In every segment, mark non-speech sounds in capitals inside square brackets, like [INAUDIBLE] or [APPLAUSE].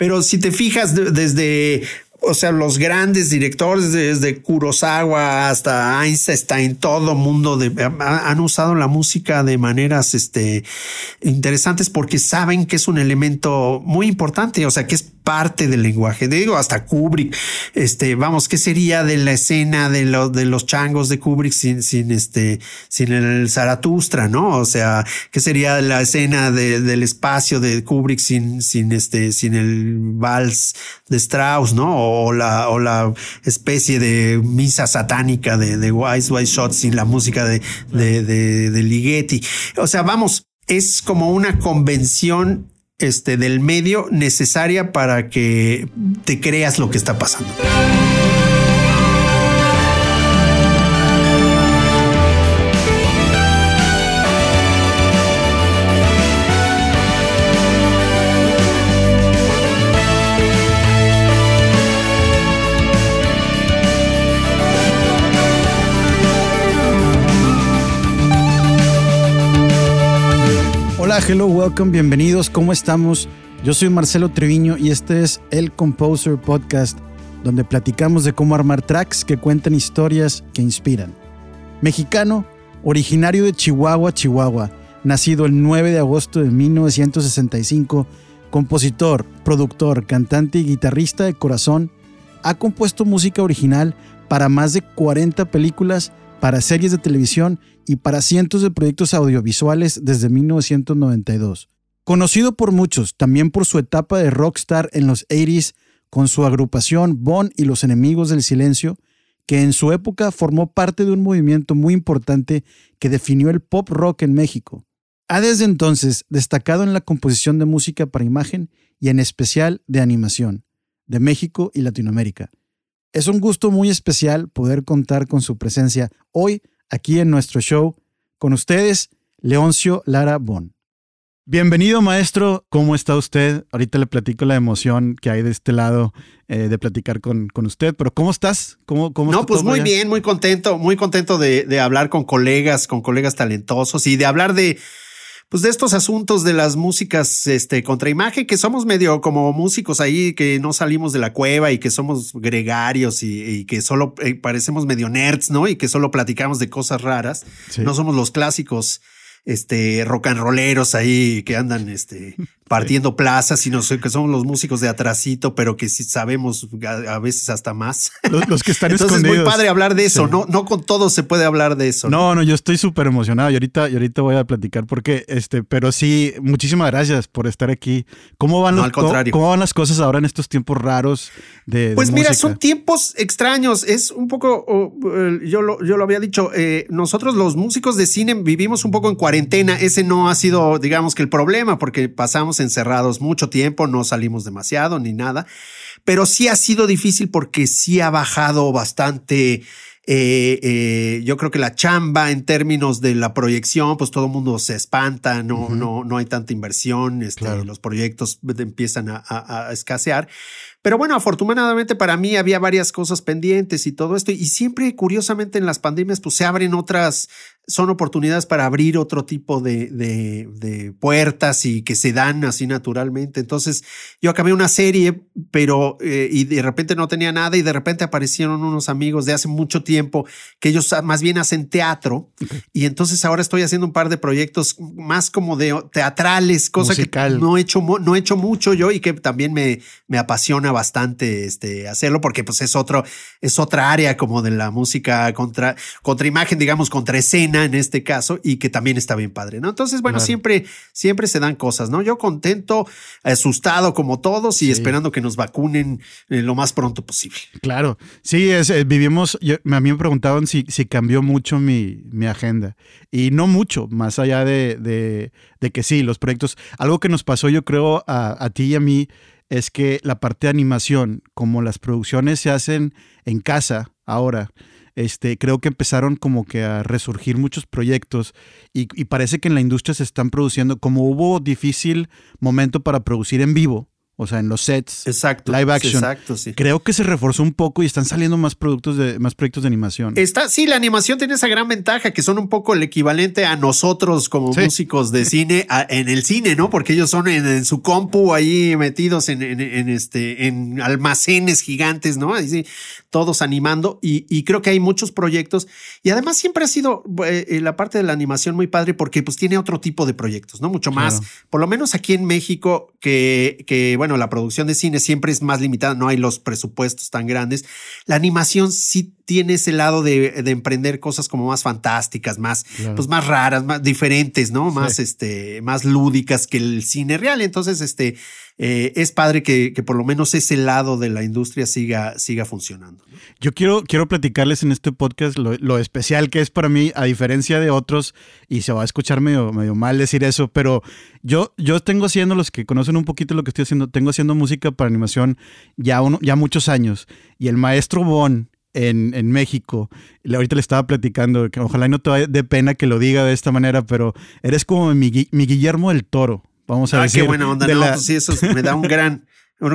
Pero si te fijas desde o sea, los grandes directores, desde Kurosawa hasta Einstein, todo mundo han usado la música de maneras este, interesantes porque saben que es un elemento muy importante, o sea, que es parte del lenguaje. Digo, hasta Kubrick, este, vamos, ¿qué sería de la escena de los, de los changos de Kubrick sin, sin este, sin el Zaratustra, no? O sea, ¿qué sería la escena del espacio de Kubrick sin, sin este, sin el vals de Strauss, no? O la, o la especie de misa satánica de, de Wise Wise Shot sin la música de, de, de, de Ligeti. O sea, vamos, es como una convención este, del medio necesaria para que te creas lo que está pasando. Hello, welcome, bienvenidos, ¿cómo estamos? Yo soy Marcelo Treviño y este es el Composer Podcast, donde platicamos de cómo armar tracks que cuentan historias que inspiran. Mexicano, originario de Chihuahua, Chihuahua, nacido el 9 de agosto de 1965, compositor, productor, cantante y guitarrista de corazón, ha compuesto música original para más de 40 películas para series de televisión y para cientos de proyectos audiovisuales desde 1992. Conocido por muchos, también por su etapa de rockstar en los 80s con su agrupación Bon y los Enemigos del Silencio, que en su época formó parte de un movimiento muy importante que definió el pop rock en México. Ha desde entonces destacado en la composición de música para imagen y en especial de animación, de México y Latinoamérica. Es un gusto muy especial poder contar con su presencia hoy aquí en nuestro show. Con ustedes, Leoncio Lara Bon. Bienvenido, maestro. ¿Cómo está usted? Ahorita le platico la emoción que hay de este lado eh, de platicar con, con, usted, pero ¿cómo estás? ¿Cómo, cómo no, pues muy bien, muy contento, muy contento de, de hablar con colegas, con colegas talentosos y de hablar de, pues de estos asuntos de las músicas este, contra imagen, que somos medio como músicos ahí, que no salimos de la cueva y que somos gregarios y, que solo eh, parecemos medio nerds, ¿no? Y que solo platicamos de cosas raras. No somos los clásicos este rock and rolleros ahí que andan este partiendo plazas, sino que somos los músicos de atrasito, pero que sí sabemos a, veces hasta más. Los, que están [LAUGHS] Entonces es muy padre hablar de eso, no, no con todos se puede hablar de eso. No, no, yo estoy súper emocionado y ahorita, y ahorita voy a platicar porque, este, pero sí, muchísimas gracias por estar aquí. ¿Cómo van, los, cómo, van las cosas ahora en estos tiempos raros de, Pues mira, son tiempos extraños, es un poco, yo, lo, yo lo había dicho, eh, nosotros los músicos de cine vivimos un poco en cuarentena, ese no ha sido, digamos que el problema, porque pasamos encerrados mucho tiempo, no salimos demasiado ni nada, pero sí ha sido difícil porque sí ha bajado bastante. Eh, eh, yo creo que la chamba en términos de la proyección, pues todo el mundo se espanta, no, no, no hay tanta inversión, este, los proyectos empiezan a escasear. Pero bueno, afortunadamente para mí había varias cosas pendientes y todo esto. Y siempre, curiosamente, en las pandemias, pues se abren otras, son oportunidades para abrir otro tipo de, de, puertas y que se dan así naturalmente. Entonces, yo acabé una serie, pero eh, y de repente no tenía nada y de repente aparecieron unos amigos de hace mucho tiempo que ellos más bien hacen teatro. Y entonces ahora estoy haciendo un par de proyectos más como de teatrales, cosa que no he hecho, no he hecho mucho yo y que también me, me apasiona bastante este, hacerlo porque pues es otro, es otra área como de la música contra, contra imagen, digamos, contra escena en este caso y que también está bien padre, ¿no? Entonces, bueno, siempre, siempre se dan cosas, ¿no? Yo contento, asustado como todos y esperando que nos vacunen eh, lo más pronto posible. Claro, sí, es, eh, vivimos, a mí me preguntaban si, si cambió mucho mi, mi agenda y no mucho, más allá de, de, de, que sí, los proyectos, algo que nos pasó yo creo a, a ti y a mí es que la parte de animación, como las producciones se hacen en casa ahora, este, creo que empezaron como que a resurgir muchos proyectos y, parece que en la industria se están produciendo, como hubo difícil momento para producir en vivo, o sea, en los sets, exacto, live action. Exacto, sí. Creo que se reforzó un poco y están saliendo más productos de más proyectos de animación. Está, sí, la animación tiene esa gran ventaja que son un poco el equivalente a nosotros como músicos de cine en el cine, ¿no? Porque ellos son en, su compu ahí metidos en, este en almacenes gigantes, ¿no? Todos animando y, creo que hay muchos proyectos y además siempre ha sido eh, la parte de la animación muy padre porque pues tiene otro tipo de proyectos, ¿no? Mucho más, por lo menos aquí en México que, que bueno, la producción de cine siempre es más limitada, no hay los presupuestos tan grandes. La animación sí tiene ese lado de, emprender cosas como más fantásticas, más, pues más raras, más diferentes, ¿no? Más, este, más lúdicas que el cine real. Entonces, este, eh, es padre que, por lo menos ese lado de la industria siga, siga funcionando. Yo quiero, quiero platicarles en este podcast lo, especial que es para mí, a diferencia de otros, y se va a escuchar medio, medio mal decir eso, pero yo, yo tengo haciendo, los que conocen un poquito lo que estoy haciendo, tengo haciendo música para animación ya, uno, ya muchos años, y el maestro Bon, en, en, México. Ahorita le estaba platicando, que ojalá no te dé pena que lo diga de esta manera, pero eres como mi, mi Guillermo del Toro. Vamos a ah, decir. Qué buena onda. No, pues sí, eso me da un [LAUGHS] gran.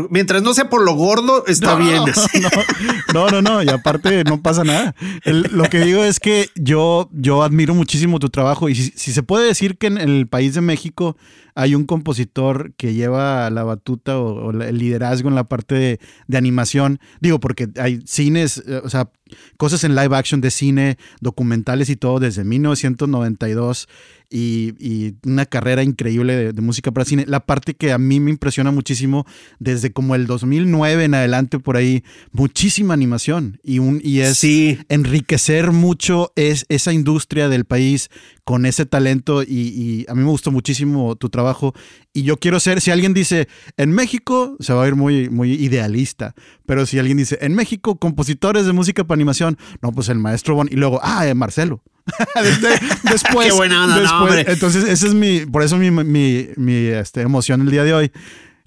Mientras no sea por lo gordo, está bien. [LAUGHS] No, no, no, y aparte no pasa nada. lo que digo es que yo, yo admiro muchísimo tu trabajo y si, se puede decir que en el país de México hay un compositor que lleva la batuta o, el liderazgo en la parte de, de, animación, digo, porque hay cines, eh, o sea, cosas en live action de cine, documentales y todo desde 1992 y, una carrera increíble de, música para cine. La parte que a mí me impresiona muchísimo desde como el 2009 en adelante por ahí, muchísima animación y, un, y es enriquecer mucho es, esa industria del país con ese talento y, a mí me gustó muchísimo tu trabajo y yo quiero ser, si alguien dice, en México, se va a ir muy, muy idealista, pero si alguien dice, en México, compositores de música para animación, no, pues el maestro Bon, y luego, ah, eh, Marcelo. [LAUGHS] [LAUGHS] después, Qué buena después, entonces ese es mi, por eso mi, mi, mi este, emoción el día de hoy.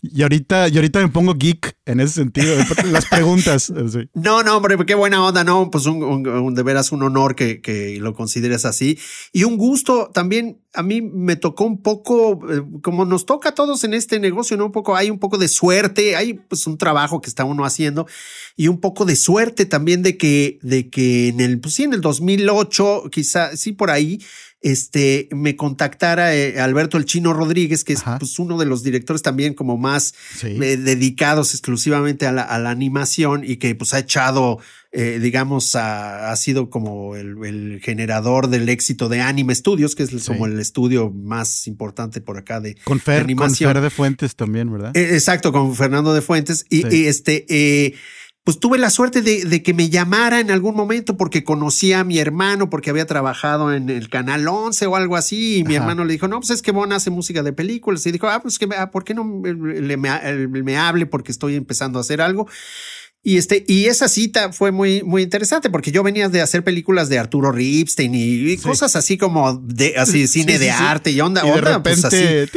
Y ahorita, y ahorita me pongo geek en ese sentido, [LAUGHS] las preguntas. No, no, hombre, qué buena onda, no, pues un, de veras un honor que, que, lo consideres así. Y un gusto también, a mí me tocó un poco, eh, como nos toca a todos en este negocio, ¿no? Un poco, hay un poco de suerte, hay pues un trabajo que está uno haciendo y un poco de suerte también de que, de que en el, pues sí, en el 2008, quizá, sí, por ahí, este, me contactara eh, Alberto el Chino Rodríguez, que es pues, uno de los directores también como más eh, dedicados exclusivamente a la, animación y que pues ha echado, eh, digamos, ha sido como el, generador del éxito de Anime Studios, que es como el estudio más importante por acá de, con Fer, animación. Con Fer de Fuentes también, ¿verdad? exacto, con Fernando de Fuentes. Y, y este pues tuve la suerte de, que me llamara en algún momento porque conocía a mi hermano, porque había trabajado en el Canal 11 o algo así, y mi hermano le dijo, no, pues es que Bon hace música de películas, y dijo, ah, pues que, ah, ¿por qué no me, me hable porque estoy empezando a hacer algo? Y, este, y esa cita fue muy, muy interesante porque yo venía de hacer películas de Arturo Ripstein y, cosas así como de así cine de arte y onda, y de pues, repente,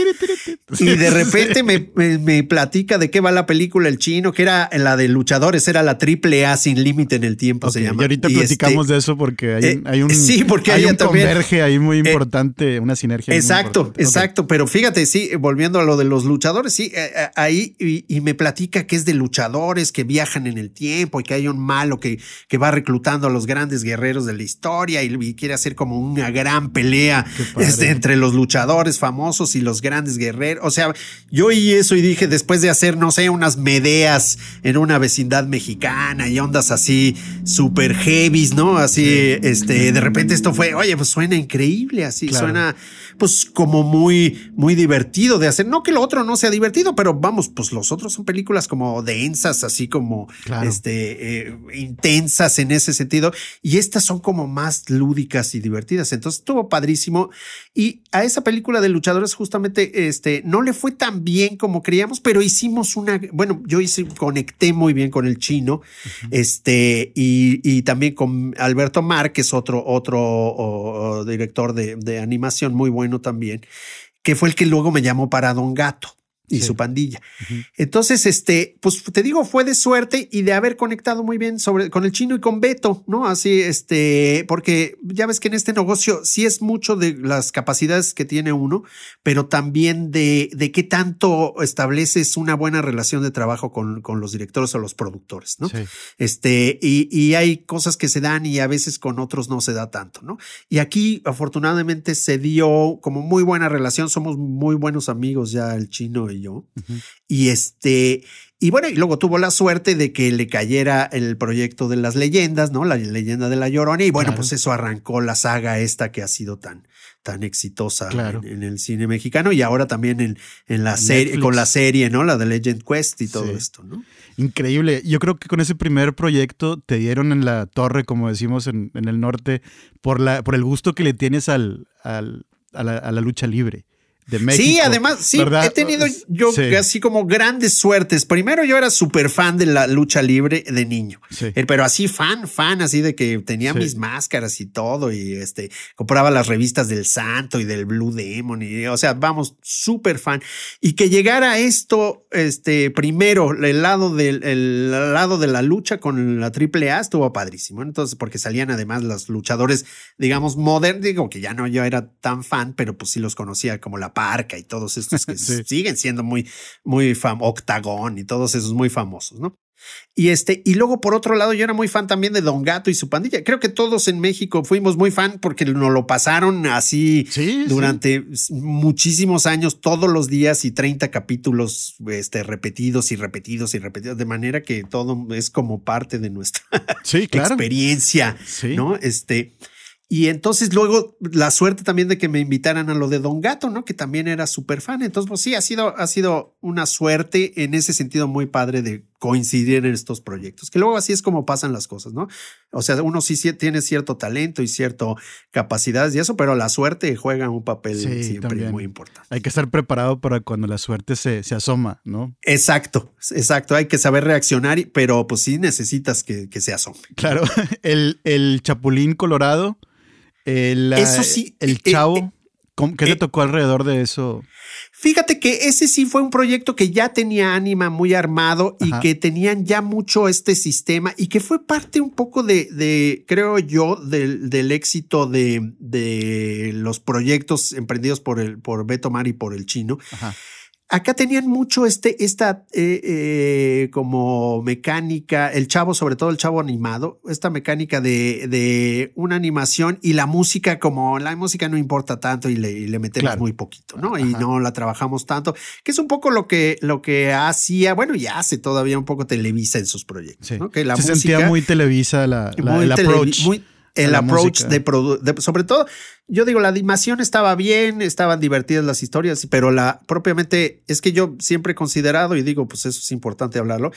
y de repente me, me, platica de qué va la película El Chino, que era la de luchadores, era la triple A sin límite en el tiempo, se llama. Y ahorita platicamos este, de eso porque hay, eh, hay un, sí, porque hay un converge ahí muy eh, importante, una sinergia. Exacto, exacto. Pero fíjate, sí, volviendo a lo de los luchadores, sí, eh, ahí y, y me platica que es de luchadores que viajan en el tiempo y que hay un malo que, que va reclutando a los grandes guerreros de la historia y, quiere hacer como una gran pelea este, entre los luchadores famosos y los grandes guerreros. O sea, yo oí eso y dije, después de hacer, no sé, unas medeas en una vecindad mexicana y ondas así super heavies, ¿no? Así, este, de repente esto fue, oye, pues suena increíble, así suena pues como muy, muy divertido de hacer. No que lo otro no sea divertido, pero vamos, pues los otros son películas como densas, así como este, eh, intensas en ese sentido. Y estas son como más lúdicas y divertidas. Entonces estuvo padrísimo. Y a esa película de luchadores justamente este, no le fue tan bien como creíamos, pero hicimos una, bueno, yo hice, conecté muy bien con el chino, este, y, también con Alberto Mar, que es otro, otro director de, de animación muy bueno también, que fue el que luego me llamó para Don Gato. Y su pandilla. Entonces, este, pues te digo, fue de suerte y de haber conectado muy bien sobre, con el chino y con Beto, ¿no? Así, este, porque ya ves que en este negocio sí es mucho de las capacidades que tiene uno, pero también de, de qué tanto estableces una buena relación de trabajo con, con los directores o los productores, ¿no? Este, y, y hay cosas que se dan y a veces con otros no se da tanto, ¿no? Y aquí, afortunadamente, se dio como muy buena relación, somos muy buenos amigos ya el chino y yo. Y este, y bueno, y luego tuvo la suerte de que le cayera el proyecto de las leyendas, ¿no? La leyenda de la Llorona. Y bueno, pues eso arrancó la saga esta que ha sido tan, tan exitosa en, el cine mexicano y ahora también en, en la serie, con la serie, ¿no? La de Legend Quest y todo esto, ¿no? Increíble. Yo creo que con ese primer proyecto te dieron en la torre, como decimos en, en el norte, por, la, por el gusto que le tienes al, al a, la, a la lucha libre. Sí, además, sí, he tenido yo así como grandes suertes. Primero yo era súper fan de la lucha libre de niño, eh, pero así fan, fan, así de que tenía mis máscaras y todo y este, compraba las revistas del Santo y del Blue Demon y, o sea, vamos, súper fan. Y que llegara esto, este, primero, el lado del el lado de la lucha con la AAA estuvo padrísimo. Entonces, porque salían además los luchadores, digamos, modernos, digo que ya no yo era tan fan, pero pues sí los conocía como la Parca y todos estos que [LAUGHS] siguen siendo muy, muy famosos, Octagón y todos esos muy famosos, ¿no? Y este, y luego por otro lado, yo era muy fan también de Don Gato y su pandilla. Creo que todos en México fuimos muy fan porque nos lo pasaron así durante muchísimos años, todos los días y 30 capítulos este, repetidos y repetidos y repetidos, de manera que todo es como parte de nuestra experiencia, ¿no? Este, y entonces luego la suerte también de que me invitaran a lo de Don Gato, ¿no? Que también era súper fan. Entonces, pues sí, ha sido, ha sido una suerte en ese sentido muy padre de coincidir en estos proyectos. Que luego así es como pasan las cosas, ¿no? O sea, uno sí, tiene cierto talento y cierta capacidades y eso, pero la suerte juega un papel siempre muy importante. Hay que estar preparado para cuando la suerte se, se asoma, ¿no? Exacto, exacto. Hay que saber reaccionar, pero pues sí necesitas que, que se asome. Claro, [LAUGHS] el, el Chapulín Colorado el, eso sí. El eh, chavo. Eh, ¿Qué le eh, tocó alrededor de eso? Fíjate que ese sí fue un proyecto que ya tenía ánima muy armado y que tenían ya mucho este sistema y que fue parte un poco de, creo yo, del, éxito de, de, los proyectos emprendidos por, el, por Beto Mar y por el chino. Ajá acá tenían mucho este, esta eh, eh, como mecánica, el chavo, sobre todo el chavo animado, esta mecánica de, de una animación y la música, como la música no importa tanto y le, le metemos muy poquito, ¿no? Y no la trabajamos tanto, que es un poco lo que, lo que hacía, bueno, y hace todavía un poco Televisa en sus proyectos, ¿no? Que la Se sentía muy Televisa la, el approach el approach de, de, sobre todo, yo digo, la animación estaba bien, estaban divertidas las historias, pero la propiamente es que yo siempre he considerado, y digo, pues eso es importante hablarlo,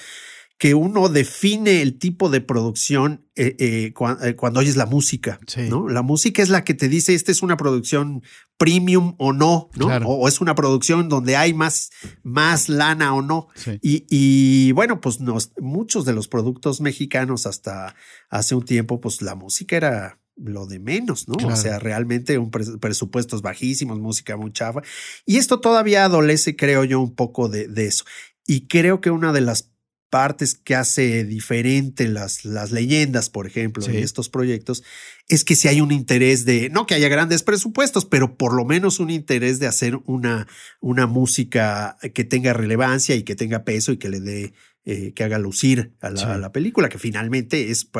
que uno define el tipo de producción eh, eh, eh, cuando oyes la música, ¿no? La música es la que te dice, esta es una producción premium o no, ¿no? O, es una producción donde hay más, más lana o no. Y, bueno, pues muchos de los productos mexicanos hasta hace un tiempo, pues la música era lo de menos, ¿no? O sea, realmente un presupuestos bajísimos, música muy chafa. Y esto todavía adolece, creo yo, un poco de, de eso. Y creo que una de las partes que hace diferente las, las leyendas, por ejemplo, en estos proyectos, es que si hay un interés de, no que haya grandes presupuestos, pero por lo menos un interés de hacer una, una música que tenga relevancia y que tenga peso y que le dé, eh, que haga lucir a la, película, que finalmente es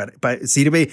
sirve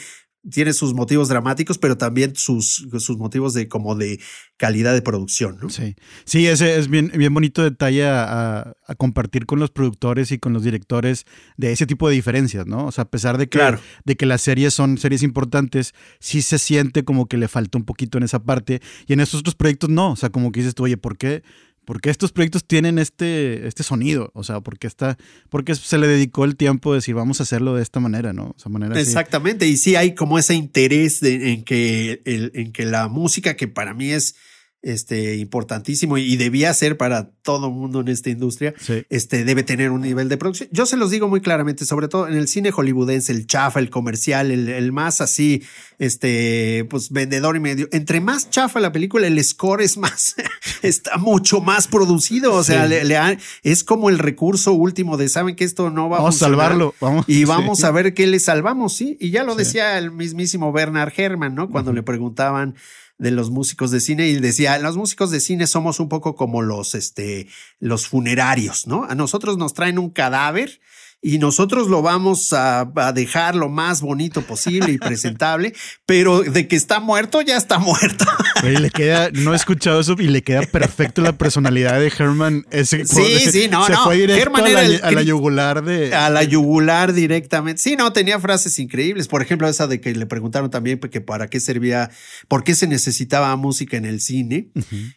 tiene sus motivos dramáticos, pero también sus, sus motivos de como de calidad de producción, ¿no? Sí, sí, ese es bien, bien bonito detalle a, compartir con los productores y con los directores de ese tipo de diferencias, ¿no? O sea, a pesar de que, de que las series son series importantes, sí se siente como que le falta un poquito en esa parte y en estos otros proyectos no, o sea, como que dices tú, oye, ¿por qué? Porque estos proyectos tienen este, este sonido? O sea, porque está, porque se le dedicó el tiempo de decir vamos a hacerlo de esta manera, ¿no? Manera Exactamente. Y sí hay como ese interés en que en que la música, que para mí es este, importantísimo y debía ser para todo mundo en esta industria, este, debe tener un nivel de producción. Yo se los digo muy claramente, sobre todo en el cine hollywoodense, el chafa, el comercial, el, más así, este, pues vendedor y medio. Entre más chafa la película, el score es más, [LAUGHS] está mucho más producido. O sea, le, es como el recurso último de saben que esto no va a salvarlo. Vamos, y vamos a ver qué le salvamos, sí. Y ya lo decía el mismísimo Bernard Herrmann, ¿no? Cuando le preguntaban de los músicos de cine y decía, los músicos de cine somos un poco como los, este, los funerarios, ¿no? A nosotros nos traen un cadáver y nosotros lo vamos a, dejar lo más bonito posible y presentable, pero de que está muerto, ya está muerto. [LAUGHS] Y le queda, no he escuchado eso y le queda perfecto la personalidad de Herman. Ese, sí, sí, no, se Fue directo a, la, a la yugular de. A la yugular directamente. Sí, no, tenía frases increíbles. Por ejemplo, esa de que le preguntaron también que para qué servía, por qué se necesitaba música en el cine.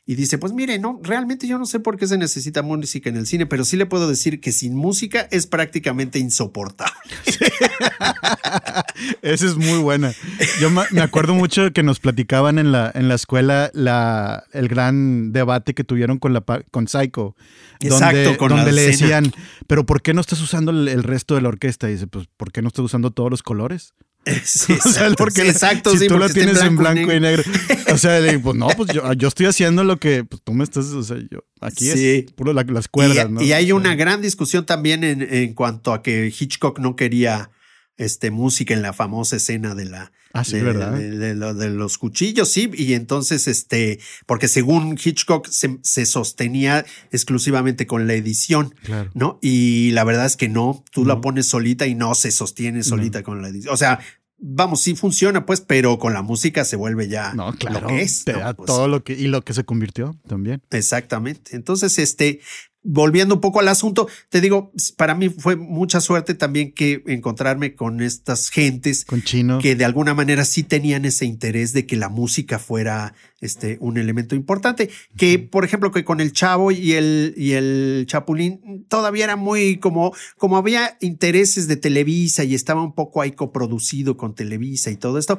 Y dice, pues mire, no, realmente yo no sé por qué se necesita música en el cine, pero sí le puedo decir que sin música es prácticamente insoportable. [LAUGHS] Esa es muy buena. Yo me acuerdo mucho que nos platicaban en la, en la escuela la, el gran debate que tuvieron con, la, con Psycho. Exacto, donde, donde le decían, pero ¿por qué no estás usando el, resto de la orquesta? Y dice, pues, ¿por qué no estás usando todos los colores? [LAUGHS] Sí, [LAUGHS] exacto, porque exacto, si tú lo tienes en blanco, y, negro. O sea, pues no, pues yo, yo, estoy haciendo lo que pues, tú me estás, o sea, yo aquí es puro las cuerdas, y, ¿no? Y hay una gran discusión también en, en, cuanto a que Hitchcock no quería este, música en la famosa escena de la ah, de, de, los cuchillos, sí, y entonces este, porque según Hitchcock se, se sostenía exclusivamente con la edición, ¿no? Y la verdad es que no, tú la pones solita y no se sostiene solita con la edición. O sea, vamos, sí funciona, pues, pero con la música se vuelve ya no, claro, lo que es. Te da pues todo lo que, y lo que se convirtió también. Exactamente. Entonces, este, volviendo un poco al asunto, te digo, para mí fue mucha suerte también que encontrarme con estas gentes con chino. que de alguna manera sí tenían ese interés de que la música fuera este, un elemento importante, que por ejemplo que con el Chavo y el, y el Chapulín todavía era muy como, como había intereses de Televisa y estaba un poco ahí coproducido con Televisa y todo esto,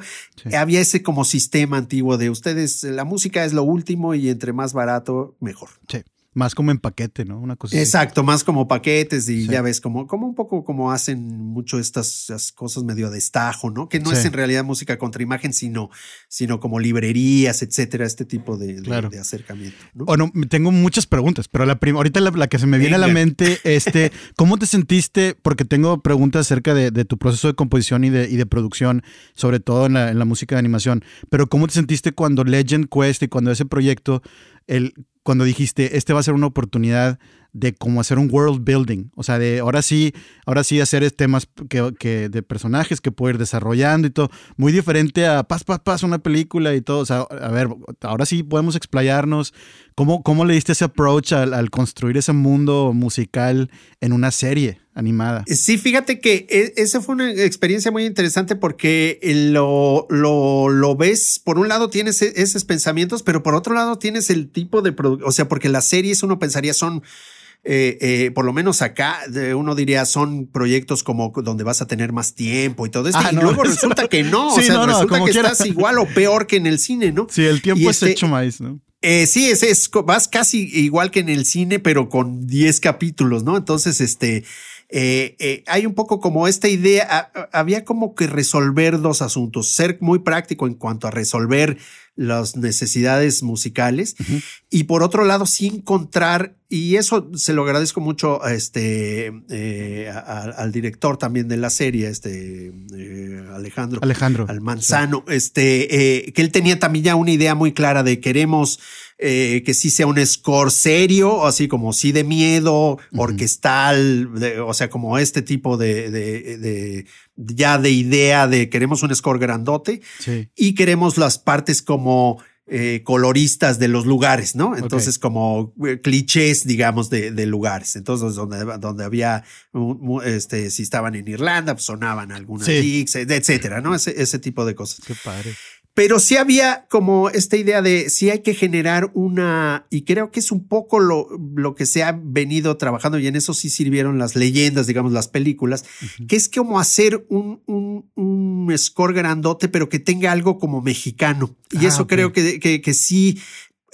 había ese como sistema antiguo de ustedes, la música es lo último y entre más barato, mejor. Sí. Más como en paquete, ¿no? Una cosa Exacto, más como paquetes y ya ves, como, como un poco como hacen mucho estas, cosas medio de estajo, ¿no? Que no es en realidad música contra imagen, sino, sino como librerías, etcétera, este tipo de, de, acercamiento. ¿no? Bueno, tengo muchas preguntas, pero la ahorita la, que se me viene a la mente, este, [LAUGHS] ¿cómo te sentiste? Porque tengo preguntas acerca de, tu proceso de composición y de, y de producción, sobre todo en la, en la música de animación, pero ¿cómo te sentiste cuando Legend Quest y cuando ese proyecto el, cuando dijiste, este va a ser una oportunidad de cómo hacer un world building, o sea, de ahora sí, ahora sí hacer temas que, que, de personajes que puedo ir desarrollando y todo, muy diferente a paz, paz, paz, una película y todo, o sea, a ver, ahora sí podemos explayarnos, ¿cómo, cómo le diste ese approach al, construir ese mundo musical en una serie animada? Sí, fíjate que e, esa fue una experiencia muy interesante porque lo, lo, lo ves, por un lado tienes e, esos pensamientos, pero por otro lado tienes el tipo de, o sea, porque las series uno pensaría son eh, eh, por lo menos acá, uno diría, son proyectos como donde vas a tener más tiempo y todo esto. Ah, y luego resulta que no, [LAUGHS] o sea, resulta que estás igual o peor que en el cine, ¿no? Sí, el tiempo es este, hecho maíz, ¿no? Eh, sí, es, es, vas casi igual que en el cine, pero con 10 capítulos, ¿no? Entonces, este, hay un poco como esta idea, había como que resolver dos asuntos, ser muy práctico en cuanto a resolver las necesidades musicales y por otro lado sí encontrar y eso se lo agradezco mucho a este eh, al director también de la serie este eh, Alejandro Alejandro Almanzano este eh, que él tenía también ya una idea muy clara de queremos que sí sea un score serio, así como sí de miedo, orquestal, o sea, como este tipo de, de, ya de idea de queremos un score grandote y queremos las partes como eh, coloristas de los lugares, ¿no? Entonces, como eh, clichés, digamos, de, lugares. Entonces, donde, donde había, este, si estaban en Irlanda, pues sonaban algunas sí. etcétera, ¿no? Ese, ese tipo de cosas. Qué padre. Pero sí había como esta idea de si hay que generar una, y creo que es un poco lo, lo que se ha venido trabajando y en eso sí sirvieron las leyendas, digamos, las películas, que es como hacer un, un, un, score grandote, pero que tenga algo como mexicano. Y ah, eso creo que, que, que sí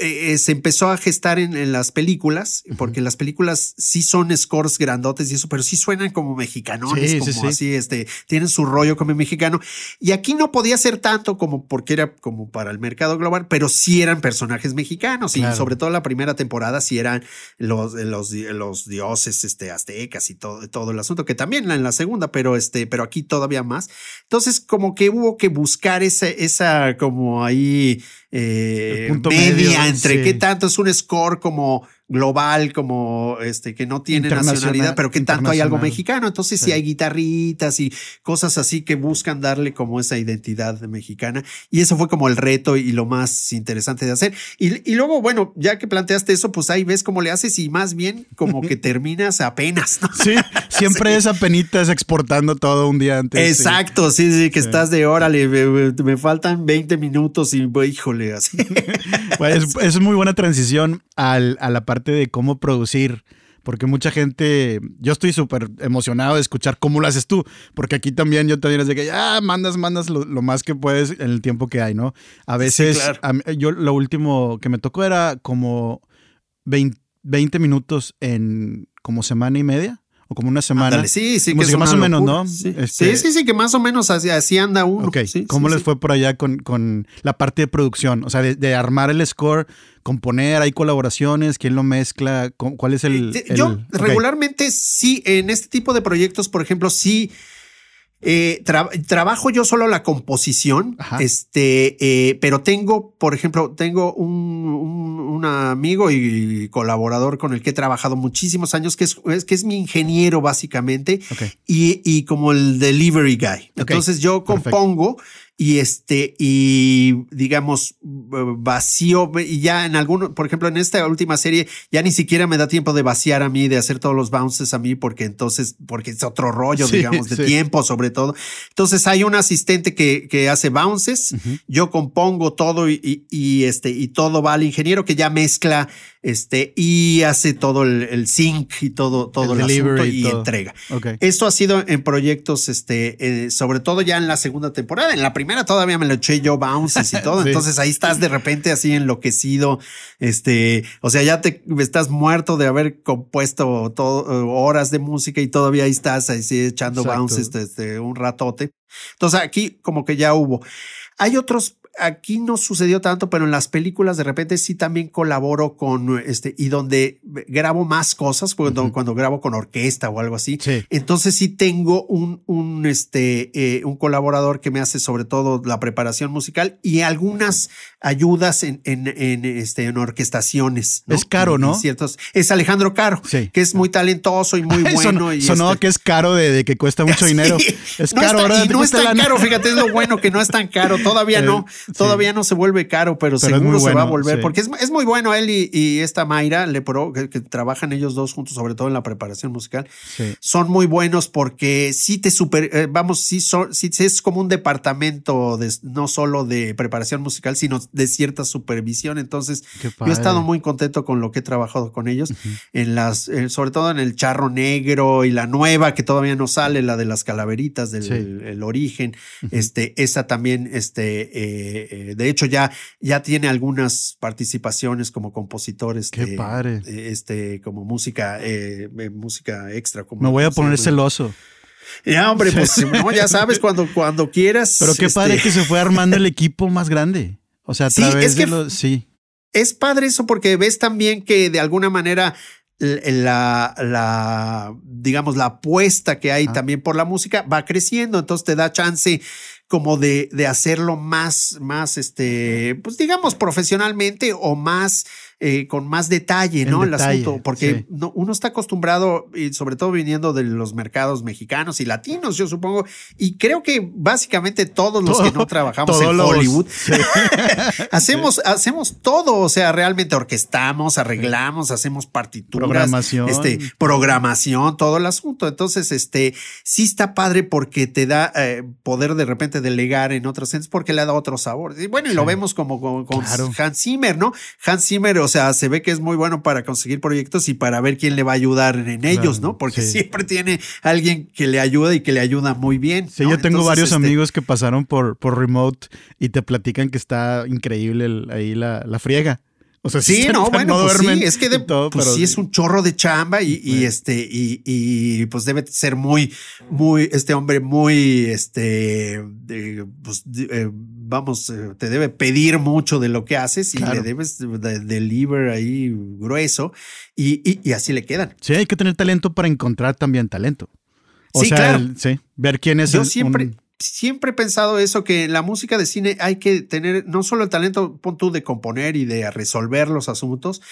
eh, se empezó a gestar en, las películas, porque las películas sí son scores grandotes y eso, pero sí suenan como mexicanones, como así, este, tienen su rollo como mexicano. Y aquí no podía ser tanto como porque era como para el mercado global, pero sí eran personajes mexicanos y sobre todo la primera temporada sí eran los, los, los dioses este, aztecas y todo, todo el asunto, que también en la segunda, pero, este, pero aquí todavía más. Entonces, como que hubo que buscar esa, esa como ahí eh, media entre qué tanto es un score como global, como este, que no tiene nacionalidad, pero que tanto hay algo mexicano. Entonces, si hay guitarritas y cosas así que buscan darle como esa identidad mexicana. Y eso fue como el reto y lo más interesante de hacer. Y, luego, bueno, ya que planteaste eso, pues ahí ves cómo le haces y más bien como que [LAUGHS] terminas apenas. Sí, siempre [LAUGHS] es apenitas exportando todo un día antes. Exacto, sí, sí, que estás de órale, me, faltan 20 minutos y híjole, así. [LAUGHS] Pues, es, muy buena transición al, a la parte de cómo producir. Porque mucha gente, yo estoy súper emocionado de escuchar cómo lo haces tú, porque aquí también yo también es de que ya mandas, mandas lo, más que puedes en el tiempo que hay, ¿no? A veces, yo lo último que me tocó era como 20, 20 minutos en como semana y media como una semana. sí, sí, que, más o menos, ¿no? Este, sí. sí, sí, que más o menos así, anda uno. Ok, ¿cómo les fue por allá con, con, la parte de producción? O sea, de, armar el score, componer, hay colaboraciones, quién lo mezcla, cuál es el... Eh, yo regularmente sí, en este tipo de proyectos, por ejemplo, sí eh, trabajo yo solo la composición, este, eh, pero tengo, por ejemplo, tengo un, amigo y colaborador con el que he trabajado muchísimos años, que es, que es mi ingeniero básicamente, y, como el delivery guy. Entonces yo compongo y este, y digamos, vacío, y ya en alguno, por ejemplo, en esta última serie, ya ni siquiera me da tiempo de vaciar a mí, de hacer todos los bounces a mí, porque entonces, porque es otro rollo, [LAUGHS] digamos, de tiempo sobre todo. Entonces hay un asistente que, que hace bounces, yo compongo todo y, y, este, y todo va al ingeniero que ya mezcla este, y hace todo el, sync y todo, todo el, asunto y, entrega. Esto ha sido en proyectos, este, eh, sobre todo ya en la segunda temporada. En la primera todavía me lo eché yo bounces y todo. [LAUGHS] Entonces ahí estás de repente así enloquecido. Este, o sea, ya te estás muerto de haber compuesto todo, horas de música y todavía ahí estás así echando bounces desde un ratote. Entonces aquí como que ya hubo. Hay otros aquí no sucedió tanto, pero en las películas de repente sí también colaboro con este y donde grabo más cosas cuando, cuando grabo con orquesta o algo así. Entonces sí tengo un, un, este, eh, un colaborador que me hace sobre todo la preparación musical y algunas ayudas en, en, en este, en orquestaciones. Es caro, ¿no? ciertos, es Alejandro Caro, que es muy talentoso y muy [LAUGHS] bueno. y sonó este que es caro de, que cuesta mucho [LAUGHS] dinero. [LAUGHS] Es caro, ¿verdad? Y no es tan caro, fíjate, es lo bueno que no es tan caro, todavía no. Todavía no se vuelve caro, pero, seguro se va a volver, porque es, muy bueno él y, esta Mayra Lepro, que, trabajan ellos dos juntos, sobre todo en la preparación musical. Son muy buenos porque sí te super, eh, vamos, sí, son, sí, es como un departamento de, no solo de preparación musical, sino de cierta supervisión. Entonces, yo he estado muy contento con lo que he trabajado con ellos, en las, eh, sobre todo en el charro negro y la nueva que todavía no sale, la de las calaveritas del origen. Este, esa también, este, eh, eh, de hecho, ya, ya tiene algunas participaciones como compositores. Qué padre. Este, como música, eh, eh, música extra. Como Me voy a poner celoso. Ya, hombre, pues ya sabes, cuando, cuando quieras. Pero qué padre este que se fue armando el equipo más grande. O sea, a través de los. Sí. Es padre eso porque ves también que de alguna manera la, la, digamos, la apuesta que hay también por la música va creciendo, entonces te da chance como de, de hacerlo más, más, este, pues digamos, profesionalmente o más eh, con más detalle, ¿no? El, asunto, porque no, uno está acostumbrado, y sobre todo viniendo de los mercados mexicanos y latinos, yo supongo, y creo que básicamente todos los que no trabajamos en Hollywood [LAUGHS] [LAUGHS] hacemos, hacemos todo, o sea, realmente orquestamos, arreglamos, hacemos partituras, programación, este, programación, todo el asunto. Entonces, este, sí está padre porque te da eh, poder de repente delegar en otros sentidos porque le da otro sabor. Y bueno, y lo vemos como con, Hans Zimmer, ¿no? Hans Zimmer, o sea, se ve que es muy bueno para conseguir proyectos y para ver quién le va a ayudar en ellos, ¿no? Porque siempre tiene alguien que le ayuda y que le ayuda muy bien. Sí, yo tengo varios este amigos que pasaron por, por remote y te platican que está increíble ahí la, la friega O sea, sí, [LAUGHS] no, bueno, no pues sí, es que de- todo, pues pero sí es un chorro de chamba y, este, y, y, pues debe ser muy, muy, este hombre muy, este, pues, eh, vamos, eh, te debe pedir mucho de lo que haces y Claro. le debes de, de- deliver ahí grueso y, y, y así le quedan. Sí, hay que tener talento para encontrar también talento. O Sí, sea, claro. el- sí, ver quién es Yo el- siempre, un- siempre he pensado eso, que en la música de cine hay que tener no solo el talento, pon tú, de componer y de resolver los asuntos,